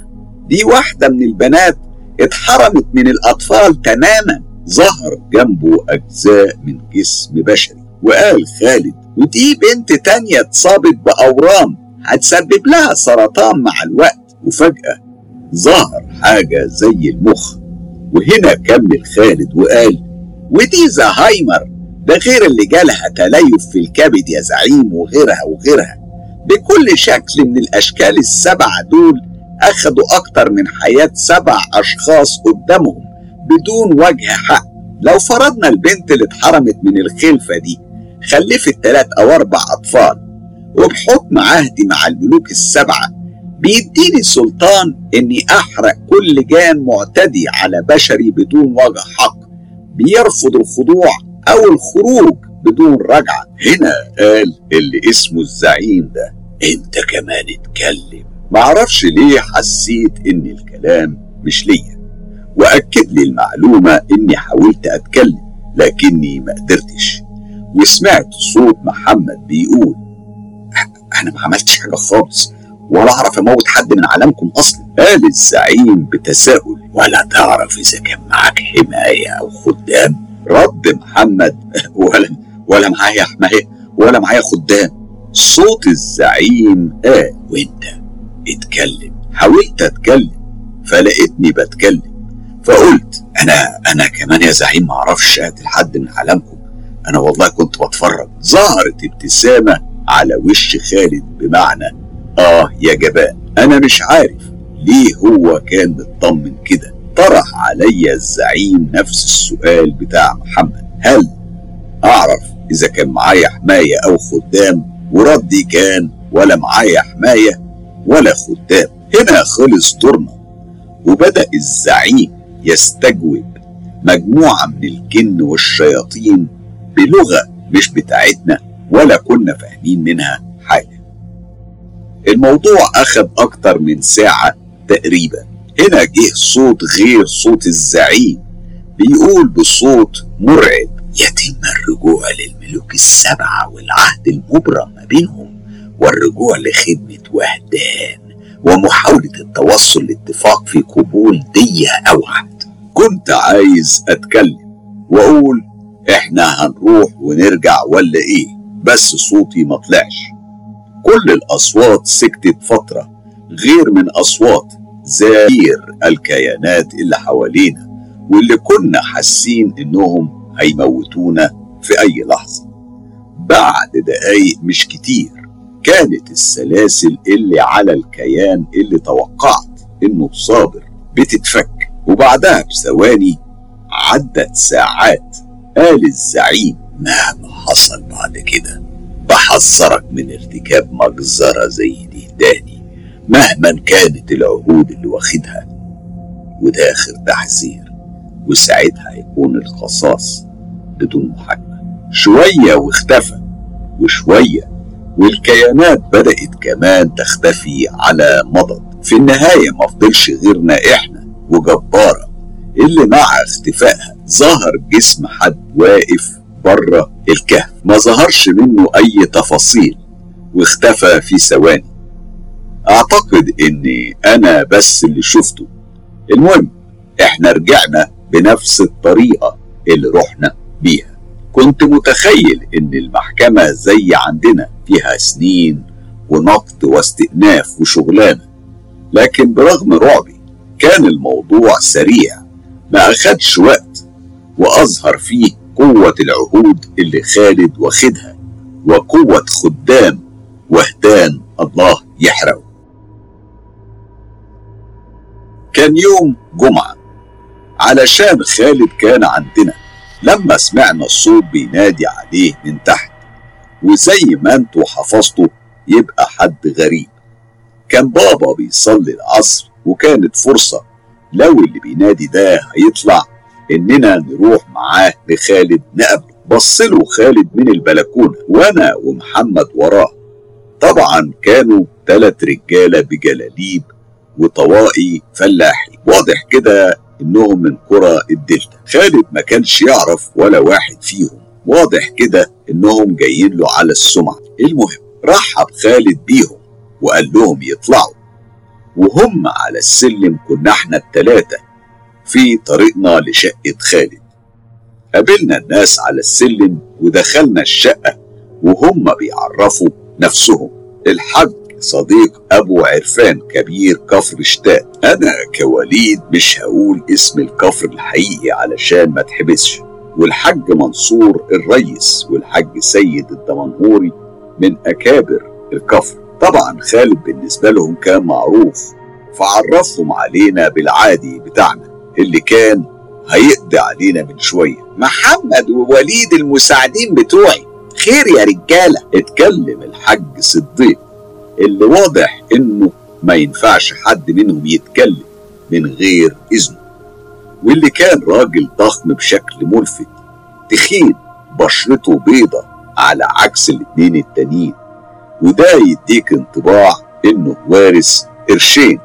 دي واحدة من البنات اتحرمت من الأطفال تماما. ظهر جنبه أجزاء من جسم بشري. وقال خالد ودي بنت تانية اتصابت بأورام. هتسبب لها سرطان مع الوقت. وفجأة ظهر حاجة زي المخ. وهنا كمل خالد وقال ودي زهايمر. ده غير اللي جالها تليف في الكبد يا زعيم وغيرها وغيرها. بكل شكل من الأشكال السبعة دول أخدوا أكتر من حياة سبع أشخاص قدامهم بدون وجه حق. لو فرضنا البنت اللي اتحرمت من الخلفة دي خلفت ثلاث أو أربع أطفال وبحكم عهدي مع الملوك السبعة بيديني سلطان إني أحرق كل جان معتدي على بشري بدون وجه حق. بيرفض الخضوع أو الخروج بدون رجعة. هنا قال اللي اسمه الزعيم ده أنت كمان اتكلم. معرفش ليه حسيت ان الكلام مش ليا واكد لي المعلومه اني حاولت اتكلم لكني ما قدرتش. وسمعت صوت محمد بيقول أنا ما عملتش حاجة خالص ولا أعرف أموت حد من عالمكم أصلا. قال الزعيم بتساؤل ولا تعرف إذا كان معاك حماية أو خدام؟ رد محمد ولا ولا معايا حماية ولا معايا خدام. صوت الزعيم قال وأنت؟ اتكلم حاولت أتكلم فلقيتني بتكلم. فقلت أنا أنا كمان يا زعيم ما أعرفش أقتل حد من عالمكم أنا والله كنت بتفرج. ظهرت ابتسامة على وش خالد بمعنى آه يا جبان. أنا مش عارف ليه هو كان مطمن كده. طرح عليا الزعيم نفس السؤال بتاع محمد. هل أعرف إذا كان معايا حماية أو خدام؟ وردي كان ولا معايا حماية؟ ولا خدام. هنا خلص دورنا. وبدأ الزعيم يستجوب. مجموعة من الجن والشياطين بلغة مش بتاعتنا ولا كنا فاهمين منها حاجة. الموضوع اخد أكتر من ساعة تقريبا. هنا جه صوت غير صوت الزعيم. بيقول بصوت مرعب. يتم الرجوع للملوك السبعة والعهد المبرم ما بينهم. والرجوع لخدمة وهدان ومحاولة التوصل لاتفاق في قبول دية أو عهد كنت عايز أتكلم وأقول إحنا هنروح ونرجع ولا إيه؟ بس صوتي ما طلعش. كل الأصوات سكتت فترة غير من أصوات زائر الكيانات اللي حوالينا واللي كنا حاسين إنهم هيموتونا في أي لحظة. بعد دقايق مش كتير كانت السلاسل اللي على الكيان اللي توقعت إنه صابر بتتفك. وبعدها بثواني عدت ساعات. قال الزعيم مهما حصل بعد كده؟ بحذرك من ارتكاب مجزرة زي دي تاني مهما كانت العهود اللي واخدها. وده آخر تحذير. وساعتها هيكون القصاص بدون محاكمة. شوية واختفى وشوية والكيانات بدأت كمان تختفي على مضض. في النهاية ما فضلش غيرنا إحنا وجبارة اللي مع اختفائها ظهر جسم حد واقف بره الكهف. ما ظهرش منه أي تفاصيل واختفى في ثواني. أعتقد إني أنا بس اللي شفته. المهم إحنا رجعنا بنفس الطريقة اللي رحنا بيها. كنت متخيل إن المحكمة زي عندنا فيها سنين ونقد واستئناف وشغلانة. لكن برغم رعبي كان الموضوع سريع ما أخدش وقت وأظهر فيه قوة العهود اللي خالد واخدها وقوة خدام وهدان الله يحرقه. كان يوم جمعة علشان خالد كان عندنا لما سمعنا الصوت بينادي عليه من تحت وزي ما أنتوا حفظتوا يبقى حد غريب. كان بابا بيصلي العصر وكانت فرصة. لو اللي بينادي ده هيطلع إننا نروح معاه لخالد نقابله. بصله خالد من البلكونة وأنا ومحمد وراه. طبعا كانوا تلات رجالة بجلاليب وطواقي فلاحي. واضح كده إنهم من قرى الدلتا. خالد ما كانش يعرف ولا واحد فيهم. واضح كده إنهم جايين له على السمعة. المهم رحب خالد بيهم وقال لهم يطلعوا. وهم على السلم كنا إحنا التلاتة في طريقنا لشقة خالد. قابلنا الناس على السلم ودخلنا الشقة وهم بيعرفوا نفسهم. الحاج صديق أبو عرفان كبير كفر شتات أنا كوليد مش هقول اسم الكفر الحقيقي علشان ما تحبسش. والحاج منصور الريس والحاج سيد الدمنهوري من أكابر الكفر. طبعا خالد بالنسبة لهم كان معروف فعرفهم علينا بالعادي بتاعنا اللي كان هيقضي علينا من شوية. محمد ووليد المساعدين بتوعي خير يا رجالة. اتكلم الحاج صديق اللي واضح إنه ما ينفعش حد منهم يتكلم من غير إذنه. واللي كان راجل ضخم بشكل ملفت تخين بشرته بيضة على عكس الاتنين التانيين. وده يديك انطباع إنه وارث قرشين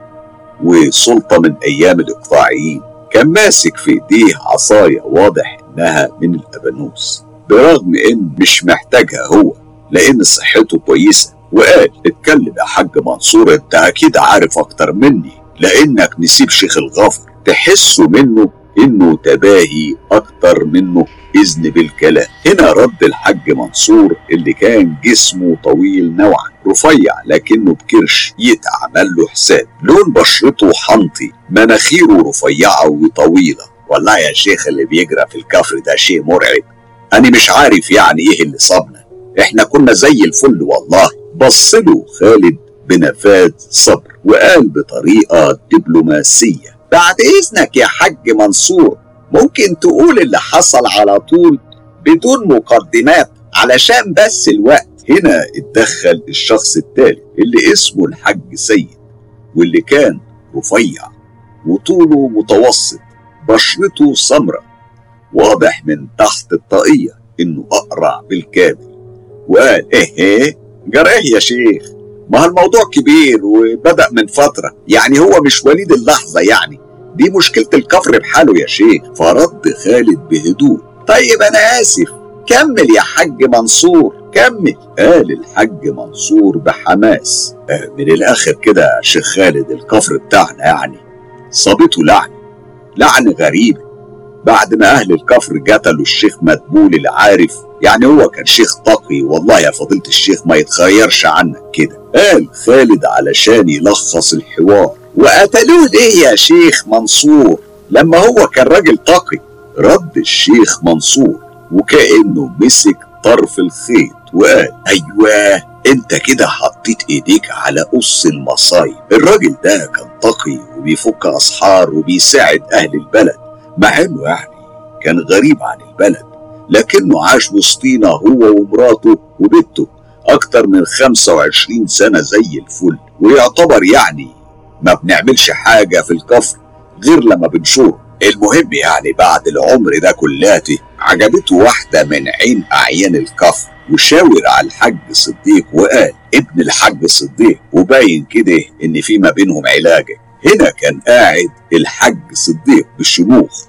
وسلطة من أيام الإقطاعيين. كان ماسك في إيديه عصاية واضح إنها من الأبانوس برغم إن مش محتاجها هو لأن صحته كويسة. وقال اتكلم يا حاج منصور أنت أكيد عارف أكتر مني لأنك نسيب شيخ الغفر تحسوا منه إنه تباهي أكتر منه إذن بالكلام. هنا رد الحاج منصور اللي كان جسمه طويل نوعا. رفيع لكنه بكرش يتعمل له حساب. لون بشرته حنطي مناخيره رفيعة وطويلة. والله يا شيخ اللي بيجرى في الكفر ده شيء مرعب. أنا مش عارف يعني إيه اللي صابنا. إحنا كنا زي الفل والله. بصله خالد بنفاذ صبر وقال بطريقة دبلوماسية. بعد إذنك يا حاج منصور ممكن تقول اللي حصل على طول بدون مقدمات علشان بس الوقت. هنا اتدخل الشخص التالي اللي اسمه الحاج سيد واللي كان رفيع وطوله متوسط بشرته سمراء واضح من تحت الطاقية إنه أقرع بالكامل. وقال إيه إيه جراه يا شيخ. ما الموضوع كبير وبدأ من فترة يعني هو مش وليد اللحظة يعني. دي مشكلة الكفر بحاله يا شيخ. فرد خالد بهدوء. طيب أنا آسف. كمل يا حاج منصور. كمل. قال الحاج منصور بحماس. آه من الآخر كده يا شيخ خالد الكفر بتاعنا يعني صابته لعن. لعن غريب. بعد ما أهل الكفر قتلوا الشيخ مدبول العارف يعني هو كان شيخ تقي. والله يا فضيلة الشيخ ما يتغيرش عنك كده. قال خالد علشان يلخص الحوار. وقتلوه ليه يا شيخ منصور؟ لما هو كان راجل تقي رد الشيخ منصور وكأنه مسك طرف الخيط وقال أيوة أنت كده حطيت إيديك على قص المصايب. الراجل ده كان تقي وبيفك أسحار وبيساعد أهل البلد مع إنه يعني كان غريب عن البلد لكنه عاش وسطينا هو ومراته وبنته أكتر من 25 سنة زي الفل ويعتبر يعني ما بنعملش حاجة في الكفر غير لما بنشوره المهم يعني بعد العمر ده كلاته عجبته واحدة من عين أعيان الكفر وشاور على الحاج صديق وقال ابن الحاج صديق. وباين كده إن في ما بينهم علاجة. هنا كان قاعد الحاج صديق بالشموخ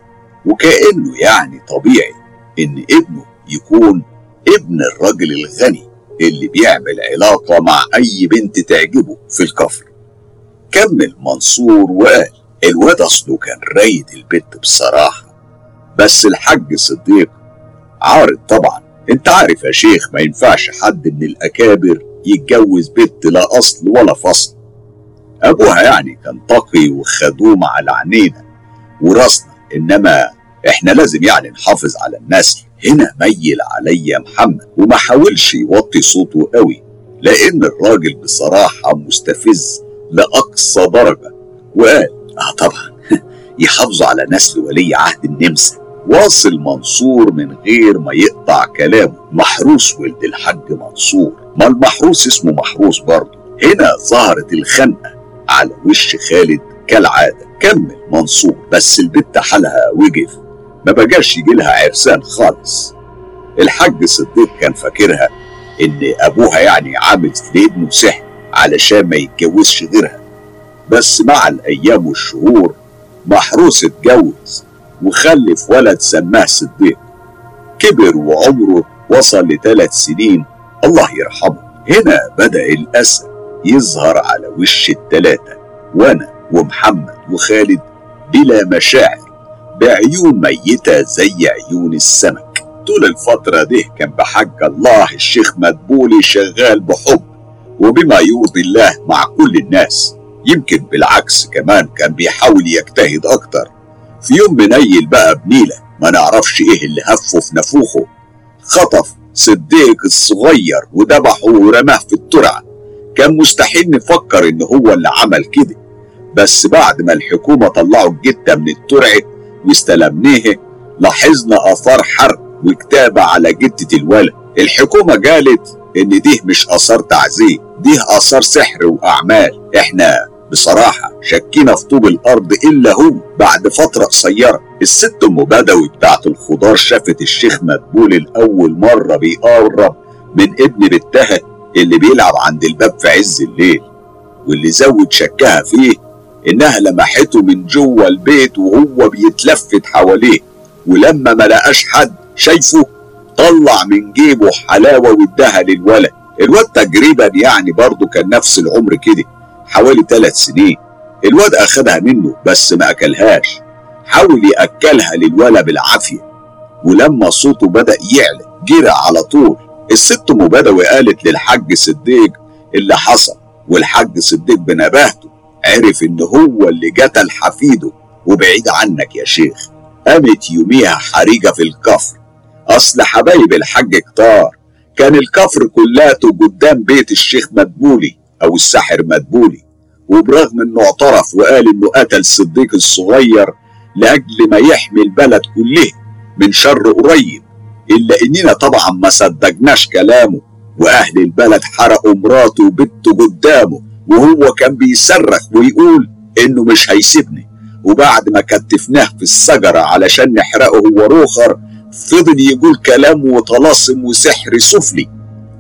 وكأنه يعني طبيعي إن ابنه يكون ابن الراجل الغني اللي بيعمل علاقة مع أي بنت تعجبه في الكفر. كمل منصور وقال الواد أصله كان رايد البت بصراحة. بس الحاج صديق عارض طبعا. أنت عارف يا شيخ ما ينفعش حد من الأكابر يتجوز بنت لا أصل ولا فصل. أبوها يعني كان تقي وخدوم على عينينا وراسنا. إنما إحنا لازم يعني نحافظ على النسل هنا ميل عليا محمد وما حاولش يوطي صوته قوي لأن الراجل بصراحة مستفز. لأقصى درجة وقال آه طبعا *laughs* يحافظوا على نسل ولي عهد النمسا. واصل منصور من غير ما يقطع كلامه. محروس ولد الحاج منصور. ما المحروس اسمه محروس برضه. هنا ظهرت الخنقة على وش خالد كالعادة. كمل منصور. بس البت حالها وقف. ما بقاش يجي لها عرسان خالص. الحاج صديق كان فاكرها إن أبوها يعني عامل لابنه سحر علشان ما يتجوزش غيرها. بس مع الأيام والشهور محروس اتجوز وخلف ولد سماه صديق. كبر وعمره وصل لثلاث سنين الله يرحمه. هنا بدأ الأسى يظهر على وش التلاتة وأنا ومحمد وخالد بلا مشاعر بعيون ميتة زي عيون السمك. طول الفترة دي كان بحق الله الشيخ مدبولي شغال بحب. وبما يرضي الله مع كل الناس. يمكن بالعكس كمان كان بيحاول يجتهد أكتر. في يوم منيل بقى بنيلة ما نعرفش إيه اللي هفه في نافوخه خطف صديق الصغير وذبحه ورماه في الترعة. كان مستحيل نفكر إن هو اللي عمل كده. بس بعد ما الحكومة طلعوا الجتة من الترعة واستلمناه لاحظنا آثار حرق وكتابة على جتة الولد. الحكومة قالت إن دي مش آثار تعذيب دي آثار سحر وأعمال. إحنا بصراحة شكينا في طوب الأرض إلا هو بعد فترة قصيرة. الست أم بدوي بتاعت الخضار شافت الشيخ مدبول الأول مرة بيقرب من ابن بنتها اللي بيلعب عند الباب في عز الليل واللي زود شكها فيه إنها لمحته من جوه البيت وهو بيتلفت حواليه. ولما ما لقاش حد شايفه طلع من جيبه حلاوة واداها للولد. الواد تقريبا يعني برضه كان نفس العمر كده حوالي ثلاث سنين. الواد أخدها منه بس ما أكلهاش. حاول يأكلها للولد بالعافية. ولما صوته بدأ يعلى جرى على طول. الست ام بدوي قالت للحاج صديق اللي حصل والحاج صديق بنباهته عرف إن هو اللي قتل حفيده. وبعيد عنك يا شيخ. قامت يوميها حريقة في الكفر. اصل حبايب الحاج كتار. كان الكفر كلاته قدام بيت الشيخ مدبولي أو الساحر مدبولي. وبرغم إنه اعترف وقال إنه قتل صديق الصغير لأجل ما يحمي البلد كله من شر قريب إلا إننا طبعا ما صدقناش كلامه وأهل البلد حرقوا مراته وبنته قدامه وهو كان بيصرخ ويقول إنه مش هيسيبني. وبعد ما كتفناه في الشجره علشان نحرقه هو روخر فضل يقول كلام وطلاسم وسحر سفلي.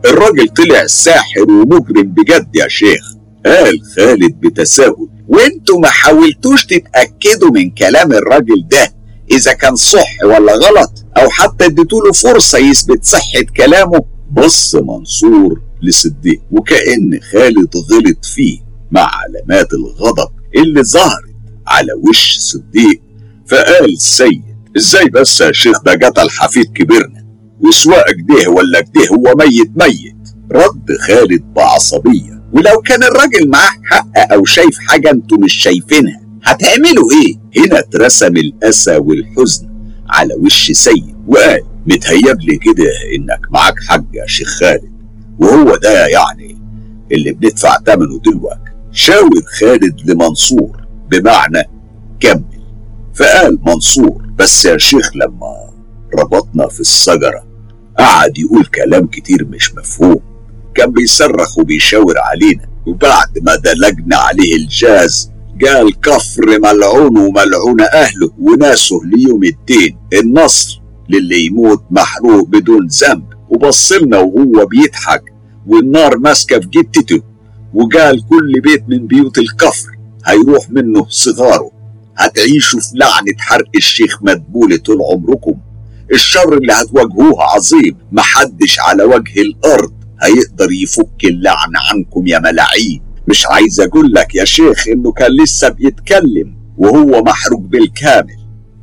الراجل طلع ساحر ومجرم بجد يا شيخ. قال خالد بتساؤل وانتوا ما حاولتوش تتأكدوا من كلام الراجل ده؟ إذا كان صح ولا غلط أو حتى اديتوله فرصة يثبت صحة كلامه. بص منصور لصديق وكأن خالد غلط فيه. مع علامات الغضب اللي ظهرت على وش صديق. فقال سيد إزاي بس يا شيخ؟ ده قتل حفيد كبرنا. وسواء كده ولا كده هو ميت ميت. رد خالد بعصبية. ولو كان الراجل معاه حق أو شايف حاجة أنتوا مش شايفينها هتعملوا إيه؟ هنا اترسم الاسى والحزن على وش سيد. وقال متهيب لي كده إنك معاك حق يا شيخ خالد. وهو ده يعني اللي بندفع ثمنه دلوقتي. شاور خالد لمنصور بمعنى كمل. فقال منصور بس يا شيخ لما ربطنا في الشجرة قعد يقول كلام كتير مش مفهوم. كان بيصرخ وبيشاور علينا وبعد ما دلجنا عليه الجاز قال كفر ملعون وملعون أهله وناسه ليوم الدين. النصر للي يموت محروق بدون ذنب. وبصلنا وهو بيضحك والنار ماسكة في جتته وقال كل بيت من بيوت الكفر هيروح منه صغاره. هتعيشوا في لعنة حرق الشيخ مدبولة طول عمركم. الشر اللي هتواجهوه عظيم محدش على وجه الأرض هيقدر يفك اللعنة عنكم يا ملاعين. مش عايز أقول لك يا شيخ إنه كان لسه بيتكلم وهو محروق بالكامل.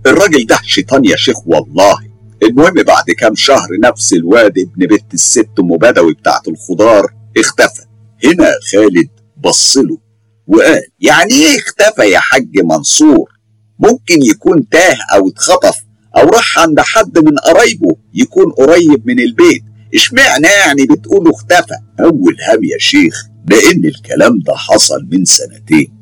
الراجل ده شيطان يا شيخ والله. المهم بعد كام شهر نفس الواد ابن بنت الست ام بدوي بتاعت الخضار اختفى. هنا خالد بصله وقال يعني إيه اختفى يا حاج منصور؟ ممكن يكون تاه أو اتخطف أو راح عند حد من قرايبه يكون قريب من البيت. إشمعنى يعني بتقولوا اختفى؟ أول هم يا شيخ لأن الكلام ده حصل من سنتين.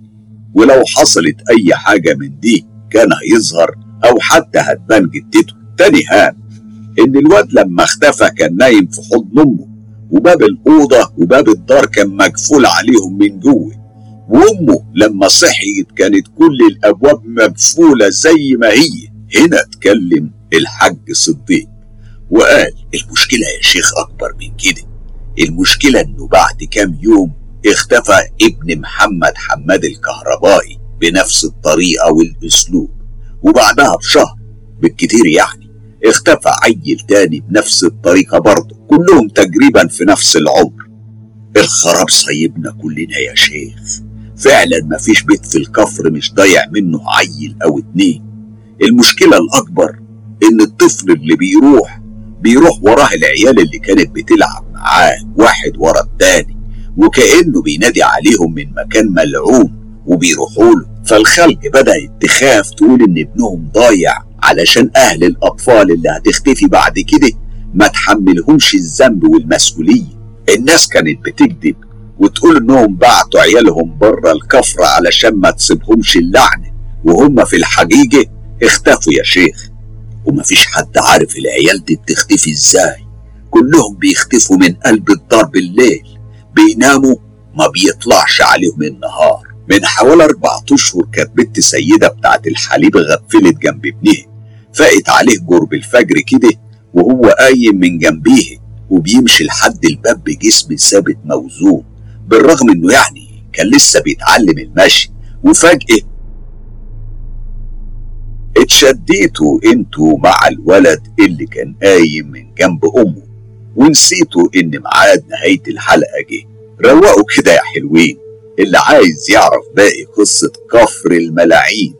ولو حصلت أي حاجة من دي كان هيظهر أو حتى هتبان جدته. تاني هام إن الواد لما اختفى كان نايم في حضن أمه وباب الأوضة وباب الدار كان مقفول عليهم من جوه. وأمه لما صحيت كانت كل الأبواب مقفوله زي ما هي. هنا اتكلم الحاج صديق وقال المشكلة يا شيخ أكبر من كده. المشكلة إنه بعد كام يوم اختفى ابن محمد حماد الكهربائي بنفس الطريقة والأسلوب. وبعدها بشهر بالكتير يعني اختفى عيل تاني بنفس الطريقة برضه كلهم تقريبا في نفس العمر. الخراب صيبنا كلنا يا شيخ. فعلا مفيش بيت في الكفر مش ضايع منه عيل أو اتنين. المشكلة الأكبر إن الطفل اللي بيروح بيروح وراه العيال اللي كانت بتلعب معاه واحد ورا التاني وكأنه بينادي عليهم من مكان ملعون وبيروحوا له. فالخلق بدأت تخاف تقول إن ابنهم ضايع علشان أهل الأطفال اللي هتختفي بعد كده ما تحملهمش الذنب والمسؤولية. الناس كانت بتكذب وتقول إنهم بعتوا عيالهم بره الكفر علشان ما تسيبهمش اللعنة. وهم في الحقيقة اختفوا يا شيخ. ومفيش حد عارف العيال دي بتختفي إزاي. كلهم بيختفوا من قلب الدار بالليل بيناموا ما بيطلعش عليهم النهار. من حوالي أربع أشهر كانت بنت سيدة بتاعت الحليب غفلت جنب ابنها. فقت عليه قرب الفجر كده وهو قايم من جنبيه وبيمشي لحد الباب بجسم ثابت موزون. بالرغم إنه يعني كان لسه بيتعلم المشي وفجأة اتشديتوا أنتوا مع الولد اللي كان قايم من جنب أمه ونسيتوا إن ميعاد نهاية الحلقة جه. روقوا كده يا حلوين اللي عايز يعرف باقي قصة كفر الملاعين.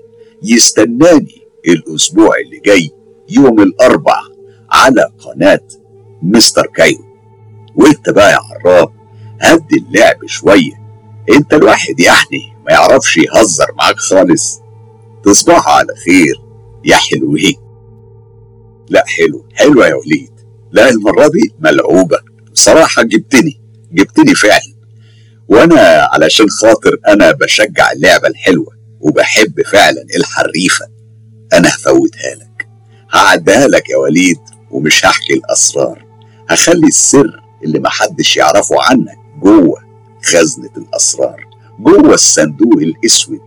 يستناني الأسبوع اللي جاي يوم الأربع على قناة مستر كايرو. وانت بقى يا عراب هدي اللعب شوية. انت الواحد يعني ما يعرفش يهزر معاك خالص. تصبحوا على خير. يا حلوين. لا حلو. حلوة يا وليد. لا المرة دي ملعوبة. بصراحة جبتني. جبتني فعلا. وأنا علشان خاطر أنا بشجع اللعبة الحلوة وبحب فعلا الحريفة. أنا هفوتها لك. هعديها لك يا وليد ومش هحكي الأسرار. هخلي السر اللي محدش يعرفه عنك جوه خزنة الأسرار جوه الصندوق الأسود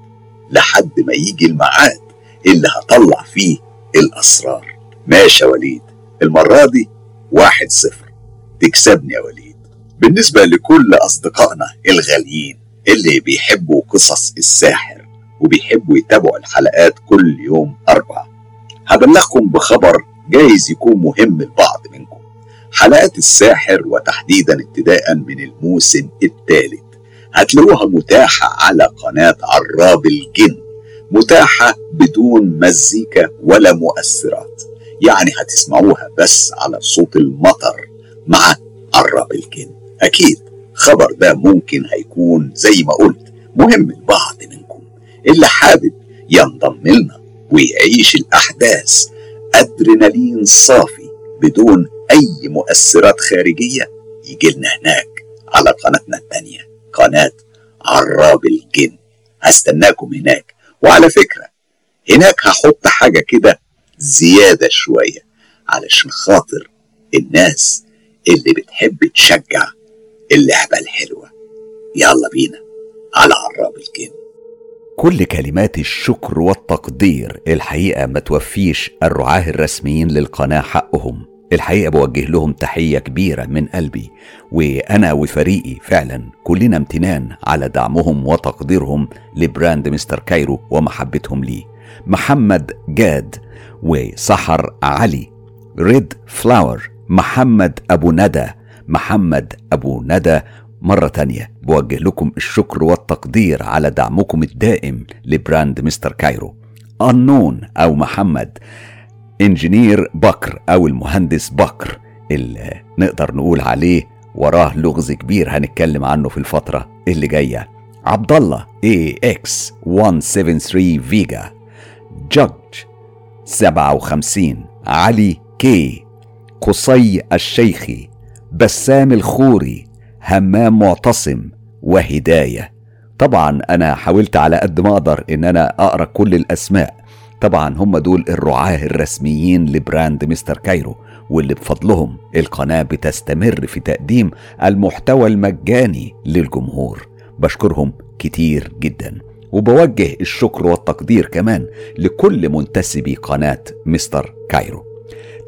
لحد ما يجي الميعاد اللي هطلع فيه الأسرار. ماشي يا وليد المرة دي واحد صفر. تكسبني يا وليد. بالنسبة لكل أصدقائنا الغاليين اللي بيحبوا قصص الساحر وبيحبوا يتابعوا الحلقات كل يوم أربعة هبلغكم بخبر جايز يكون مهم لبعض منكم. حلقات الساحر وتحديدا ابتداء من الموسم الثالث. هتلاقوها متاحة على قناة عراب الجن متاحة بدون مزيكا ولا مؤثرات. يعني هتسمعوها بس على صوت المطر مع عراب الجن. أكيد خبر ده ممكن هيكون زي ما قلت مهم لبعض منكم. اللي حابب ينضم لنا ويعيش الأحداث أدرينالين صافي بدون أي مؤثرات خارجية يجي لنا هناك على قناتنا التانية قناة عراب الجن. هستناكم هناك. وعلى فكرة هناك هحط حاجة كده زيادة شوية علشان خاطر الناس اللي بتحب تشجع اللعبة الحلوة. يلا بينا على عراب الجن. كل كلمات الشكر والتقدير الحقيقة ما توفيش الرعاة الرسميين للقناة حقهم. الحقيقة بوجه لهم تحية كبيرة من قلبي وأنا وفريقي فعلا كلنا امتنان على دعمهم وتقديرهم ل brand مستر كايرو ومحبتهم ليه. محمد جاد وسحر علي Red Flower محمد أبو ندى محمد أبو ندى. مرة تانية بوجه لكم الشكر والتقدير على دعمكم الدائم ل brand مستر كايرو. أنون أو محمد. engineer بكر أو المهندس بكر اللي نقدر نقول عليه وراه لغز كبير هنتكلم عنه في الفترة اللي جاية. عبد الله AX 173 فيجا جوج 57 علي K قصي الشيخي بسام الخوري همام معتصم وهداية. طبعا أنا حاولت على قد ما أقدر إن أنا أقرأ كل الأسماء طبعا هم دول الرعاة الرسميين ل brand مستر كايرو واللي بفضلهم القناة بتستمر في تقديم المحتوى المجاني للجمهور. بشكرهم كتير جدا. وبوجه الشكر والتقدير كمان لكل منتسبي قناة مستر كايرو.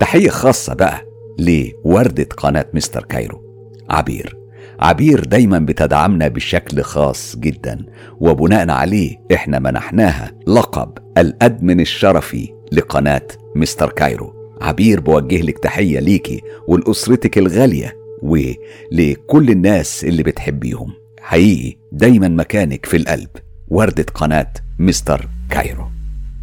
تحية خاصة بقى لوردة قناة مستر كايرو عبير. عبير دايما بتدعمنا بشكل خاص جدا وبناء عليه إحنا منحناها لقب الأدمن الشرفي لقناة مستر كايرو. عبير بوجه لك تحية ليكي ولأسرتك الغالية ولكل الناس اللي بتحبيهم. حقيقي دايما مكانك في القلب. وردة قناة مستر كايرو.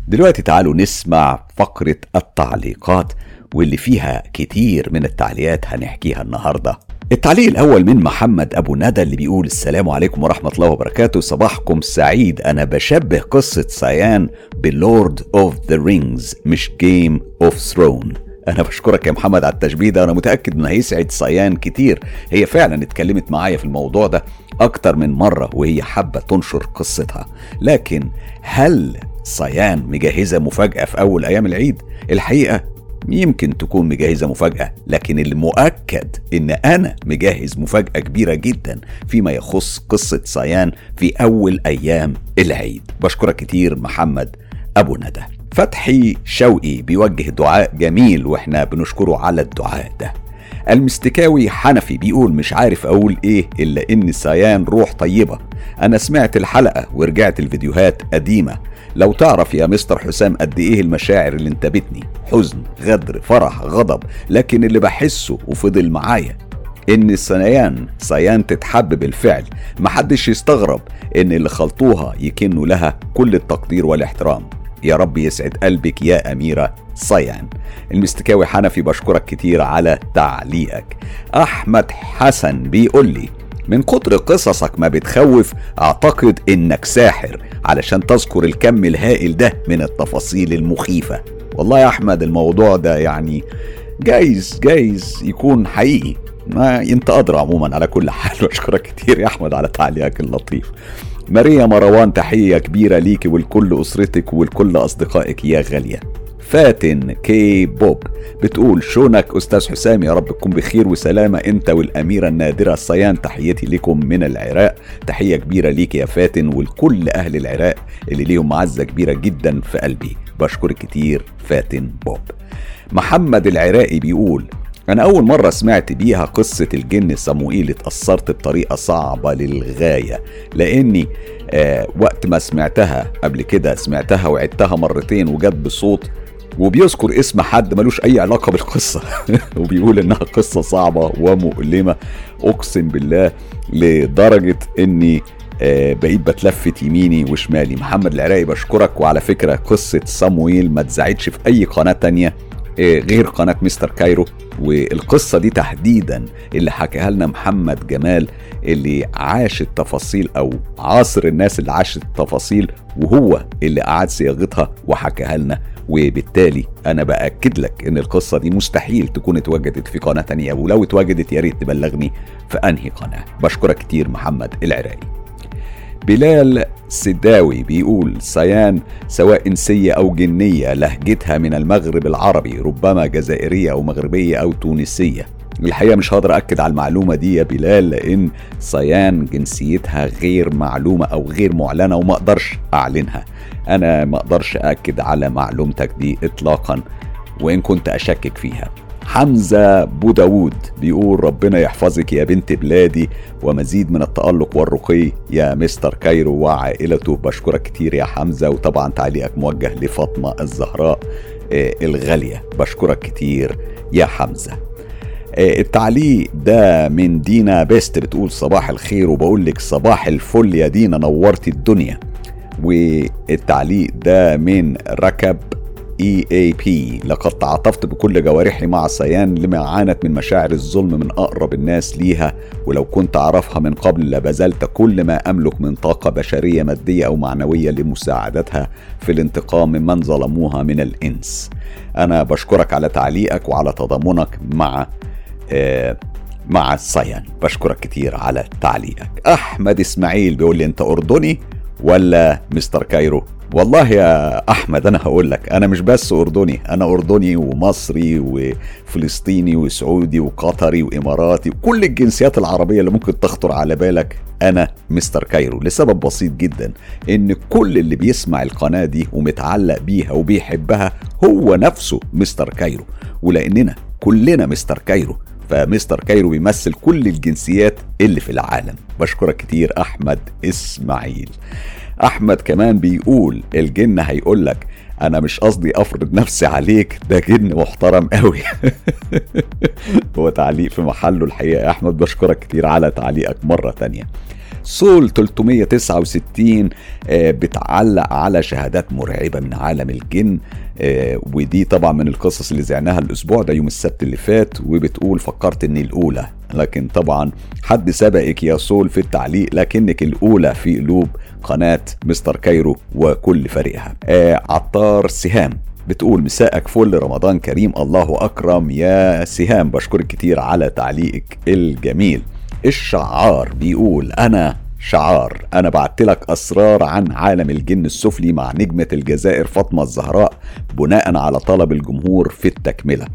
دلوقتي تعالوا نسمع فقرة التعليقات واللي فيها كتير من التعليقات هنحكيها النهارده. التعليق الأول من محمد أبو ندى اللي بيقول السلام عليكم ورحمة الله وبركاته. صباحكم سعيد. أنا بشبه قصة سيان ب Lord of the Rings مش Game of Throne أنا بشكرك يا محمد على التشبيه ده. أنا متأكد إنه هيسعد سيان كتير. هي فعلا اتكلمت معايا في الموضوع ده أكتر من مرة وهي حابة تنشر قصتها. لكن هل سيان مجهزة مفاجأة في أول أيام العيد؟ الحقيقة يمكن تكون مجهزة مفاجأة لكن المؤكد إن أنا مجهز مفاجأة كبيرة جدا فيما يخص قصة سيان في أول أيام العيد. بشكرك كتير محمد أبو ندى. فتحي شوقي بيوجه دعاء جميل وإحنا بنشكره على الدعاء ده. المستكاوي حنفي بيقول مش عارف أقول إيه إلا إن سيان روح طيبة. أنا سمعت الحلقة ورجعت الفيديوهات قديمة. لو تعرف يا مستر حسام قد إيه المشاعر اللي انتابتني حزن غدر فرح غضب. لكن اللي بحسه وفضل معايا إن سيان سيان تتحب بالفعل محدش يستغرب إن اللي خلطوها يكنوا لها كل التقدير والاحترام. يا رب يسعد قلبك يا أميرة صيان. المستكاوي حنفي بشكرك كتير على تعليقك. أحمد حسن بيقول لي من كتر قصصك ما بتخوف أعتقد إنك ساحر علشان تذكر الكم الهائل ده من التفاصيل المخيفة. والله يا أحمد الموضوع ده يعني جايز جايز يكون حقيقي. ما أنت أدرى عموما على كل حال. *laughs* بشكرك كتير يا أحمد على تعليقك اللطيف. ماريا مروان تحية كبيرة ليكي ولكل أسرتك ولكل أصدقائك يا غالية. فاتن كي بوب بتقول شونك أستاذ حسام يا رب تكون بخير وسلامة. أنت والأميرة النادرة الصيان تحيتي لكم من العراق. تحية كبيرة ليك يا فاتن ولكل أهل العراق اللي ليهم معزة كبيرة جدا في قلبي. بشكرك كتير فاتن بوب. محمد العراقي بيقول أنا أول مرة سمعت بيها قصة الجن صموئيل اتأثرت بطريقة صعبة للغاية. لأني آه وقت ما سمعتها قبل كده سمعتها وعدتها مرتين وجت بصوت وبيذكر اسم حد ملوش أي علاقة بالقصة. *laughs* وبيقول إنها قصة صعبة ومؤلمة. أقسم بالله لدرجة إني آه بقيت بتلفت يميني وشمالي. محمد العراقي بشكرك. وعلى فكرة قصة صمويل ما اتذاعتش في أي قناة تانية غير قناة مستر كايرو. والقصة دي تحديدا اللي حكاها لنا محمد جمال اللي عاش التفاصيل أو عاصر الناس اللي عاشت التفاصيل وهو اللي أعاد صياغتها وحكاها لنا. وبالتالي أنا بأكد لك إن القصة دي مستحيل تكون اتوجدت في قناة تانية ولو اتوجدت يا ريت تبلغني في أنهي قناة. بشكرك كتير محمد العراقي. بلال سداوي بيقول سيان سواء إنسية أو جنية لهجتها من المغرب العربي ربما جزائرية أو مغربية أو تونسية. الحقيقة مش هقدر أكد على المعلومة دي يا بلال لأن سيان جنسيتها غير معلومة أو غير معلنة وما أقدرش أعلنها. أنا ما أقدرش أكد على معلومتك دي إطلاقا وإن كنت أشكك فيها. حمزة بوداود بيقول ربنا يحفظك يا بنت بلادي ومزيد من التألق والرقي يا مستر كايرو وعائلته. بشكرك كتير يا حمزة وطبعا تعليقك موجه لفاطمة الزهراء آه الغالية. بشكرك كتير يا حمزة. التعليق ده من دينا Best بتقول صباح الخير وبقول لك صباح الفل يا دينا نورتي الدنيا. والتعليق ده من ركب اي اي بي لقد تعاطفت بكل جوارحي مع سيان لما عانت من مشاعر الظلم من أقرب الناس ليها ولو كنت أعرفها من قبل لبذلت كل ما أملك من طاقة بشرية مادية أو معنوية لمساعدتها في الانتقام ممن ظلموها من الإنس. أنا بشكرك على تعليقك وعلى تضامنك مع آه مع الصيان بشكرك كتير على تعليقك. أحمد إسماعيل بيقول لي أنت أردني ولا مستر كايرو؟ والله يا أحمد أنا هقول لك أنا مش بس أردني أنا أردني ومصري وفلسطيني وسعودي وقطري وإماراتي وكل الجنسيات العربية اللي ممكن تخطر على بالك أنا مستر كايرو. لسبب بسيط جدا إن كل اللي بيسمع القناة دي ومتعلق بيها وبيحبها هو نفسه مستر كايرو. ولأننا كلنا مستر كايرو فمستر كايرو بيمثل كل الجنسيات اللي في العالم. بشكرك كتير أحمد إسماعيل. أحمد كمان بيقول الجن هيقول لك أنا مش قصدي أفرض نفسي عليك ده جن محترم قوي *laughs* هو تعليق في محله الحقيقة يا أحمد. بشكرك كتير على تعليقك مرة تانية. سول 369 بتعلق على شهادات مرعبة من عالم الجن ودي طبعا من القصص اللي زعناها الأسبوع ده يوم السبت اللي فات وبتقول فكرت إني الأولى. لكن طبعا حد سبقك يا سول في التعليق لكنك الأولى في قلوب قناة مستر كايرو وكل فريقها. عطار سهام بتقول مساءك فل رمضان كريم الله أكرم. يا سهام بشكرك كتير على تعليقك الجميل. الشعار بيقول أنا شعار أنا بعت لك أسرار عن عالم الجن السفلي مع نجمة الجزائر فاطمة الزهراء بناء على طلب الجمهور في التكملة.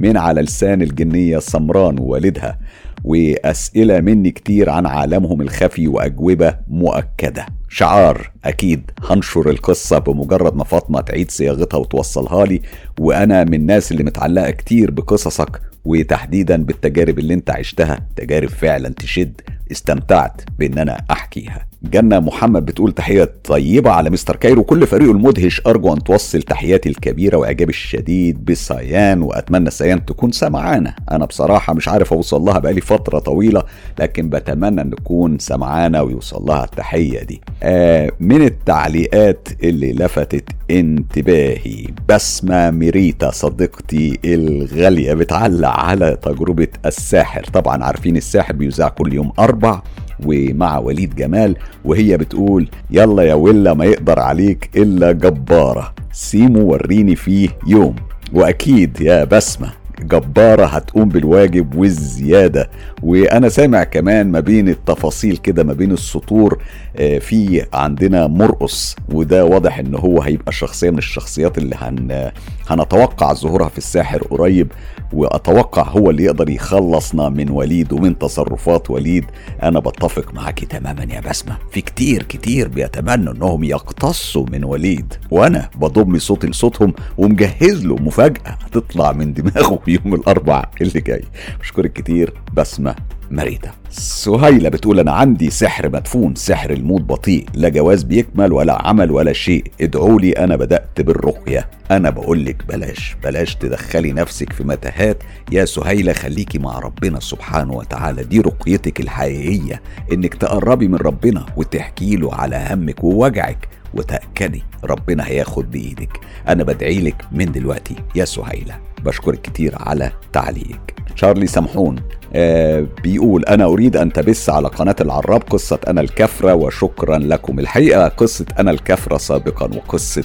من على لسان الجنية سمران ووالدها وأسئلة مني كتير عن عالمهم الخفي وأجوبة مؤكدة. شعار أكيد. هنشر القصة بمجرد ما فاطمة تعيد صياغتها وتوصلها لي وأنا من الناس اللي متعلقة كتير بقصصك وتحديدا بالتجارب اللي أنت عشتها. تجارب فعلا تشد. استمتعت بإن أنا أحكيها. جنة محمد بتقول تحية طيبة على مستر كايرو. كل فريقه المدهش أرجو أن توصل تحياتي الكبيرة وإعجابي الشديد بسيان وأتمنى سيان تكون سمعانة. أنا بصراحة مش عارف أوصل لها بقالي فترة طويلة لكن بتمنى أن تكون سمعانة ويوصل لها التحية دي. آه من التعليقات اللي لفتت انتباهي بسمة ميريتا صديقتي الغالية بتعلق على تجربة الساحر. طبعا عارفين الساحر بيذاع كل يوم أربع ومع وليد جمال وهي بتقول يلا يا ولا ما يقدر عليك إلا جبارة. سيمو وريني فيه يوم. وأكيد يا بسمة جبارة هتقوم بالواجب والزيادة. وأنا سامع كمان ما بين التفاصيل كده ما بين السطور آه، في عندنا مرقص. وده واضح إن هو هيبقى شخصية من الشخصيات اللي هن هنتوقع ظهورها في الساحر قريب. وأتوقع هو اللي يقدر يخلصنا من وليد ومن تصرفات وليد. أنا بتفق معاكي تماما يا بسمة. في كتير كتير بيتمنوا إنهم يقتصوا من وليد. وأنا بضم صوتي لصوتهم ومجهز له مفاجأة هتطلع من دماغه يوم الاربع اللي جاي. بشكرك كتير بسمة. مريدة. سهيلة بتقول أنا عندي سحر مدفون سحر الموت بطيء لا جواز بيكمل ولا عمل ولا شيء. ادعوا لي أنا بدأت بالرقية. أنا بقولك بلاش بلاش تدخلي نفسك في متاهات. يا سهيلة خليكي مع ربنا سبحانه وتعالى. دي رقيتك الحقيقية إنك تقربي من ربنا وتحكي له على همك ووجعك وتأكدي ربنا هياخد بإيدك. أنا بدعيلك من دلوقتي. يا سهيلة. بشكرك كتير على تعليقك شارلي سمحون آه بيقول أنا أريد أن تبث على قناة العراب قصة أنا الكفرة وشكرا لكم. الحقيقة قصة أنا الكفرة سابقا وقصة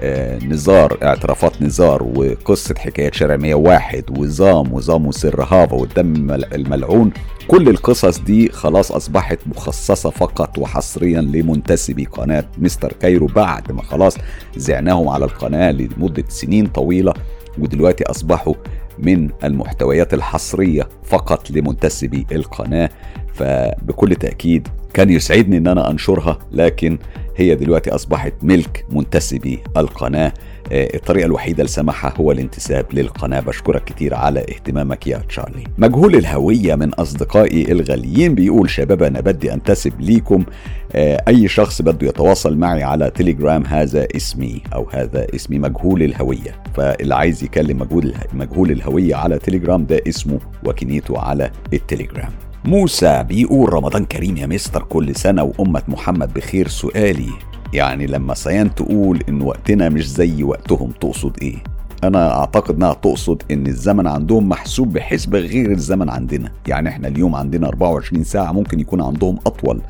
آه نزار اعترافات نزار وقصة حكاية شارع 101 وزام وزام وسر هافا والدم الملعون. كل القصص دي خلاص أصبحت مخصصة فقط وحصريا لمنتسبي قناة مستر كايرو بعد ما خلاص زعناهم على القناة لمدة سنين طويلة. ودلوقتي أصبحوا من المحتويات الحصرية فقط لمنتسبي القناة فبكل تأكيد كان يسعدني إن أنا أنشرها لكن هي دلوقتي أصبحت ملك منتسبي القناة. آه، الطريقة الوحيدة لسماحها هو الانتساب للقناة. بشكرك كتير على اهتمامك يا تشارلي. مجهول الهوية من أصدقائي الغاليين بيقول شباب أنا بدي أنتسب ليكم. آه، أي شخص بده يتواصل معي على تليجرام هذا اسمي أو هذا اسمي مجهول الهوية. فاللي عايز يكلم مجهول مجهول الهوية على تليجرام ده اسمه وكنيته على التليجرام. موسى بيقول رمضان كريم يا مستر كل سنة وأمة محمد بخير. سؤالي يعني لما سيان تقول إن وقتنا مش زي وقتهم تقصد إيه؟ أنا أعتقد إنها تقصد إن الزمن عندهم محسوب بحسبة غير الزمن عندنا، يعني إحنا اليوم عندنا 24 ساعة ممكن يكون عندهم أطول،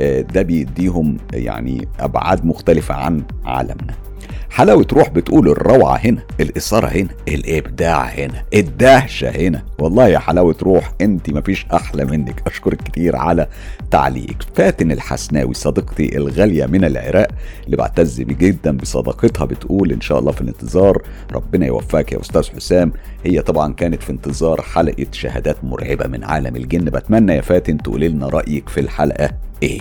آه، ده بيديهم يعني أبعاد مختلفة عن عالمنا. حلاوة روح بتقول الروعة هنا الإثارة هنا الإبداع هنا الدهشة هنا. والله يا حلاوة روح أنت مفيش أحلى منك. أشكرك كتير على تعليقك فاتن الحسناوي صديقتي الغالية من العراق اللي بعتز جدا بصداقتها بتقول إن شاء الله في الانتظار ربنا يوفقك يا أستاذ حسام. هي طبعا كانت في انتظار حلقة شهادات مرعبة من عالم الجن. بتمنى يا فاتن تقولي لنا رأيك في الحلقة إيه؟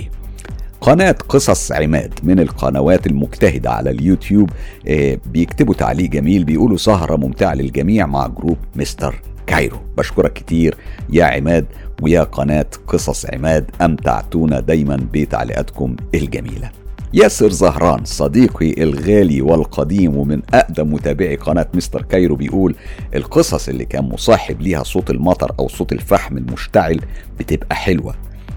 قناة قصص عماد من القنوات المجتهدة على اليوتيوب آه، بيكتبوا تعليق جميل بيقولوا سهرة ممتعة للجميع مع جروب مستر كايرو. بشكرك كتير يا عماد ويا قناة قصص عماد أمتعتونا دايما بتعليقاتكم الجميلة. ياسر زهران صديقي الغالي والقديم ومن أقدم متابعي قناة مستر كايرو بيقول القصص اللي كان مصاحب ليها صوت المطر أو صوت الفحم المشتعل بتبقى حلوة.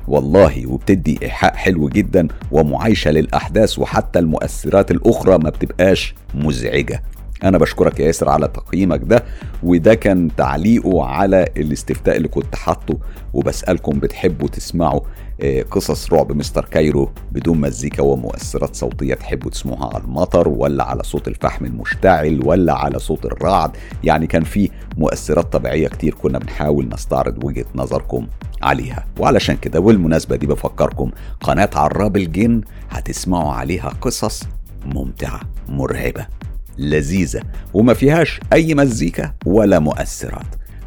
والله وبتدي إيحاء حلو جدا ومعايشة للأحداث وحتى المؤثرات الأخرى ما بتبقاش مزعجة. أنا بشكرك يا ياسر على تقييمك ده وده كان تعليقه على الاستفتاء اللي كنت حاطه وبسألكم بتحبوا تسمعوا آه، قصص رعب مستر كايرو بدون مزيكا ومؤثرات صوتية تحبوا تسمعوها على المطر ولا على صوت الفحم المشتعل ولا على صوت الرعد؟ يعني كان في مؤثرات طبيعية كتير كنا بنحاول نستعرض وجهة نظركم عليها. وعلشان كده والمناسبة دي بفكركم قناة عراب الجن هتسمعوا عليها قصص ممتعة مرعبة. لذيذة وما فيهاش أي مزيكا ولا مؤثرات.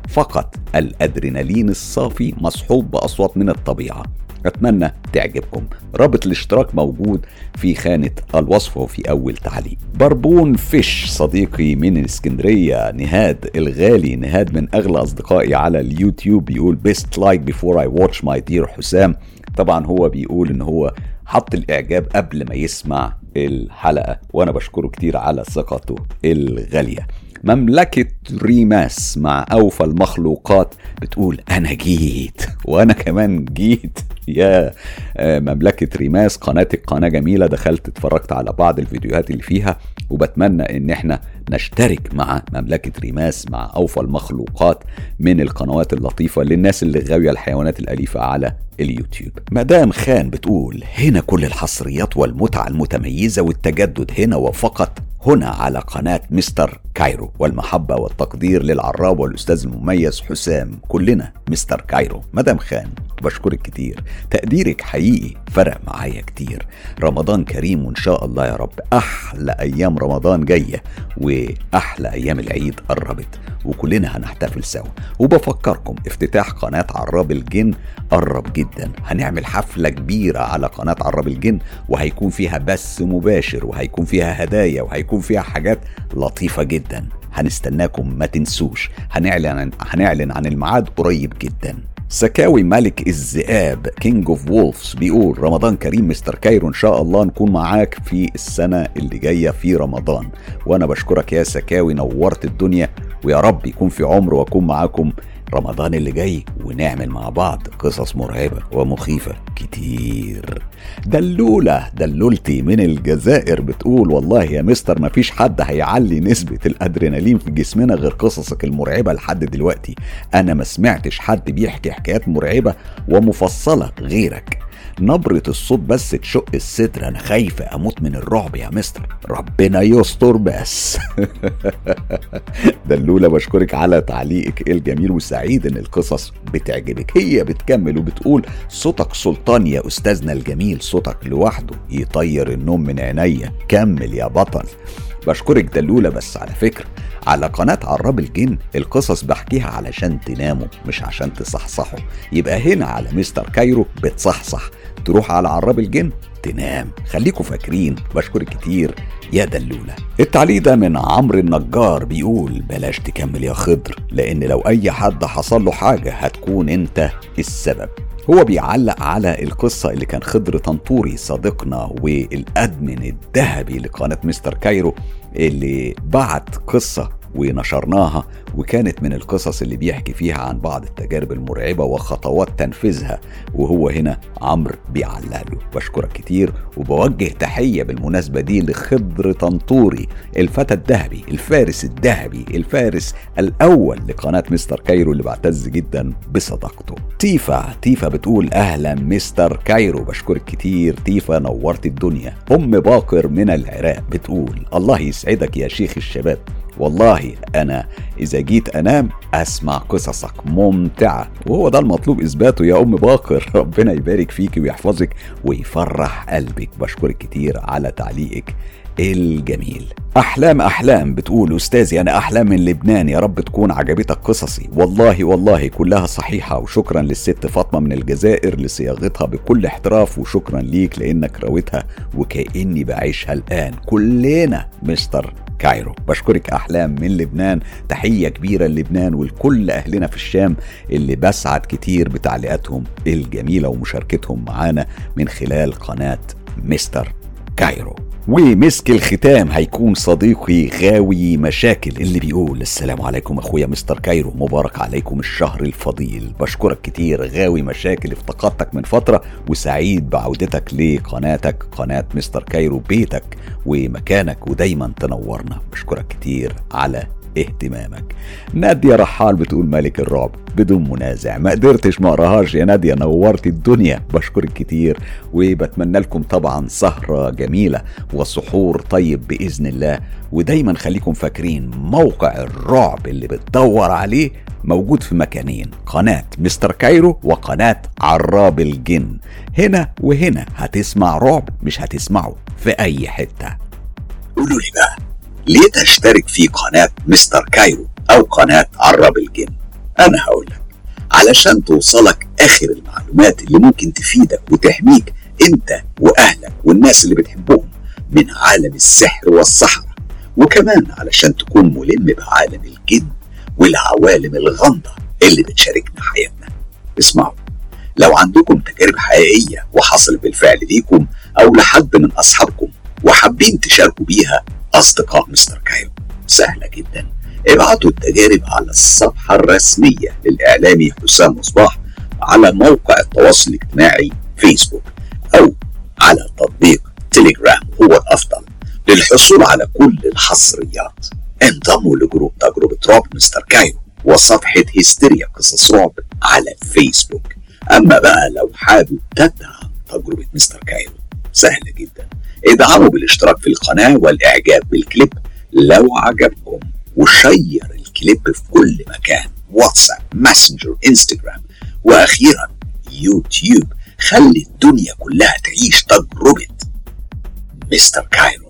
فقط الأدرينالين الصافي مصحوب بأصوات من الطبيعة. أتمنى تعجبكم. رابط الاشتراك موجود في خانة الوصف وفي أول تعليق. بربون فيش صديقي من اسكندرية نهاد الغالي. نهاد من أغلى أصدقائي على اليوتيوب. بيقول best like before I watch my dear حسام طبعا هو بيقول إن هو حط الإعجاب قبل ما يسمع الحلقة وأنا بشكره كتير على ثقته الغالية. مملكة ريماس مع أوفى المخلوقات بتقول أنا جيت وأنا كمان جيت. يا آه، مملكة ريماس قناتك قناة جميلة. دخلت اتفرجت على بعض الفيديوهات اللي فيها وبتمنى إن إحنا نشترك مع مملكة ريماس مع أوفى المخلوقات من القنوات اللطيفة للناس اللي غاوية الحيوانات الأليفة على اليوتيوب. مدام خان بتقول هنا كل الحصريات والمتعة المتميزة والتجدد هنا وفقط. هنا على قناة مستر كايرو والمحبة والتقدير للعراب والأستاذ المميز حسام. كلنا مستر كايرو. مدام خان بشكرك كتير. تقديرك حقيقي فرق معايا كتير. رمضان كريم وإن شاء الله يا رب. أحلى أيام رمضان جاية. وأحلى أيام العيد قربت وكلنا هنحتفل سوا. وبفكركم افتتاح قناة عراب الجن قرب جدا. هنعمل حفلة كبيرة على قناة عراب الجن وهيكون فيها بث مباشر وهيكون فيها هدايا وهيكون فيها حاجات لطيفة جدا. هنستناكم ما تنسوش. هنعلن هنعلن عن الميعاد قريب جدا. سكاوي ملك الذئاب King of Wolves بيقول رمضان كريم مستر كايرو إن شاء الله نكون معاك في السنة اللي جاية في رمضان. وأنا بشكرك يا سكاوي نورت الدنيا ويا رب يكون في عمر وأكون معاكم رمضان اللي جاي ونعمل مع بعض قصص مرعبة ومخيفة كتير. دلولة دلولتي من الجزائر بتقول والله يا مستر مفيش حد هيعلي نسبة الأدرينالين في جسمنا غير قصصك المرعبة لحد دلوقتي. أنا ما سمعتش حد بيحكي حكايات مرعبة ومفصلة غيرك. نبرة الصوت بس تشق الصدر أنا خايفة أموت من الرعب يا مستر. ربنا يستر بس. *laughs* دلولة بشكرك على تعليقك الجميل وسعيد إن القصص بتعجبك. هي بتكمل وبتقول صوتك سلطان يا أستاذنا الجميل صوتك لوحده يطير النوم من عينيا. كمل يا بطل. بشكرك دلولة بس على فكرة. على قناة عراب الجن القصص بحكيها علشان تناموا مش عشان تصحصحوا. يبقى هنا على مستر كايرو بتصحصح. تروح على عراب الجن تنام. خليكوا فاكرين بشكرك كتير. يا دلولة. التعليق ده من عمرو النجار بيقول بلاش تكمل يا خضر لأن لو أي حد حصل له حاجة هتكون أنت السبب. هو بيعلق على القصة اللي كان خضر طنطوري صديقنا والأدمن الذهبي لقناة مستر كايرو اللي بعت قصة ونشرناها وكانت من القصص اللي بيحكي فيها عن بعض التجارب المرعبة وخطوات تنفيذها. وهو هنا عمرو بيعلق له بشكرك كتير وبوجه تحية بالمناسبة دي لخضر طنطوري الفتى الذهبي الفارس الذهبي الفارس الأول لقناة مستر كايرو اللي بعتز جدا بصداقته. تيفا تيفا بتقول أهلا مستر كايرو. بشكرك كتير تيفا نورت الدنيا. أم باقر من العراق بتقول الله يسعدك يا شيخ الشباب. والله أنا إذا جيت أنام أسمع قصصك ممتعة وهو ده المطلوب إثباته يا أم باقر. *laughs* ربنا يبارك فيك ويحفظك ويفرح قلبك. بشكرك كتير على تعليقك الجميل. أحلام أحلام بتقول أستاذي أنا أحلام من لبنان. يا رب تكون عجبتك قصصي. والله والله كلها صحيحة. وشكرا للست فاطمة من الجزائر لصياغتها بكل احتراف. وشكرا ليك لأنك راوتها وكأني بعيشها الآن. كلنا مستر كايرو. بشكرك أحلام من لبنان. تحية كبيرة للبنان ولكل أهلنا في الشام اللي بسعد كتير بتعليقاتهم الجميلة ومشاركتهم معانا من خلال قناة مستر كايرو. ومسك الختام هيكون صديقي غاوي مشاكل. اللي بيقول السلام عليكم أخويا مستر كايرو مبارك عليكم الشهر الفضيل. بشكرك كتير غاوي مشاكل افتقدتك من فترة وسعيد بعودتك لقناتك قناة مستر كايرو بيتك ومكانك ودايما تنورنا. بشكرك كتير على اهتمامك. نادية رحال بتقول ملك الرعب بدون منازع. ما قدرتش ما اقراهاش يا نادية نورت الدنيا. بشكرك كتير وبتمنى لكم طبعا سهرة جميلة وسحور طيب بإذن الله. ودايما خليكم فاكرين موقع الرعب اللي بتدور عليه موجود في مكانين. قناة مستر كايرو وقناة عراب الجن. هنا وهنا هتسمع رعب مش هتسمعه في أي حتة. قولوا لي بقى. ليه تشترك في قناة مستر كايرو أو قناة عراب الجن. أنا هقول لك علشان توصلك آخر المعلومات اللي ممكن تفيدك وتحميك أنت وأهلك والناس اللي بتحبهم من عالم السحر والسحرة وكمان علشان تكون ملم بعالم الجن والعوالم الغامضة اللي بتشاركنا حياتنا. اسمعوا لو عندكم تجارب حقيقية وحصلت بالفعل ليكم أو لحد من أصحابكم وحابين تشاركوا بيها أصدقاء مستر كايرو. سهلة جدا. ابعتوا التجارب على الصفحة الرسمية للإعلامي حسام مصباح على موقع التواصل الاجتماعي فيسبوك أو على تطبيق تليجرام هو الأفضل للحصول على كل الحصريات. انضموا لجروب تجربة رعب مستر كايرو وصفحة هستيريا قصص رعب على فيسبوك أما بقى لو حابب تدعم تجربة مستر كايرو سهلة جدا. ادعموا بالاشتراك في القناة والإعجاب بالكليب لو عجبكم و share الكليب في كل مكان واتساب ماسنجر إنستجرام وأخيرا يوتيوب. خلي الدنيا كلها تعيش تجربة مستر كايرو.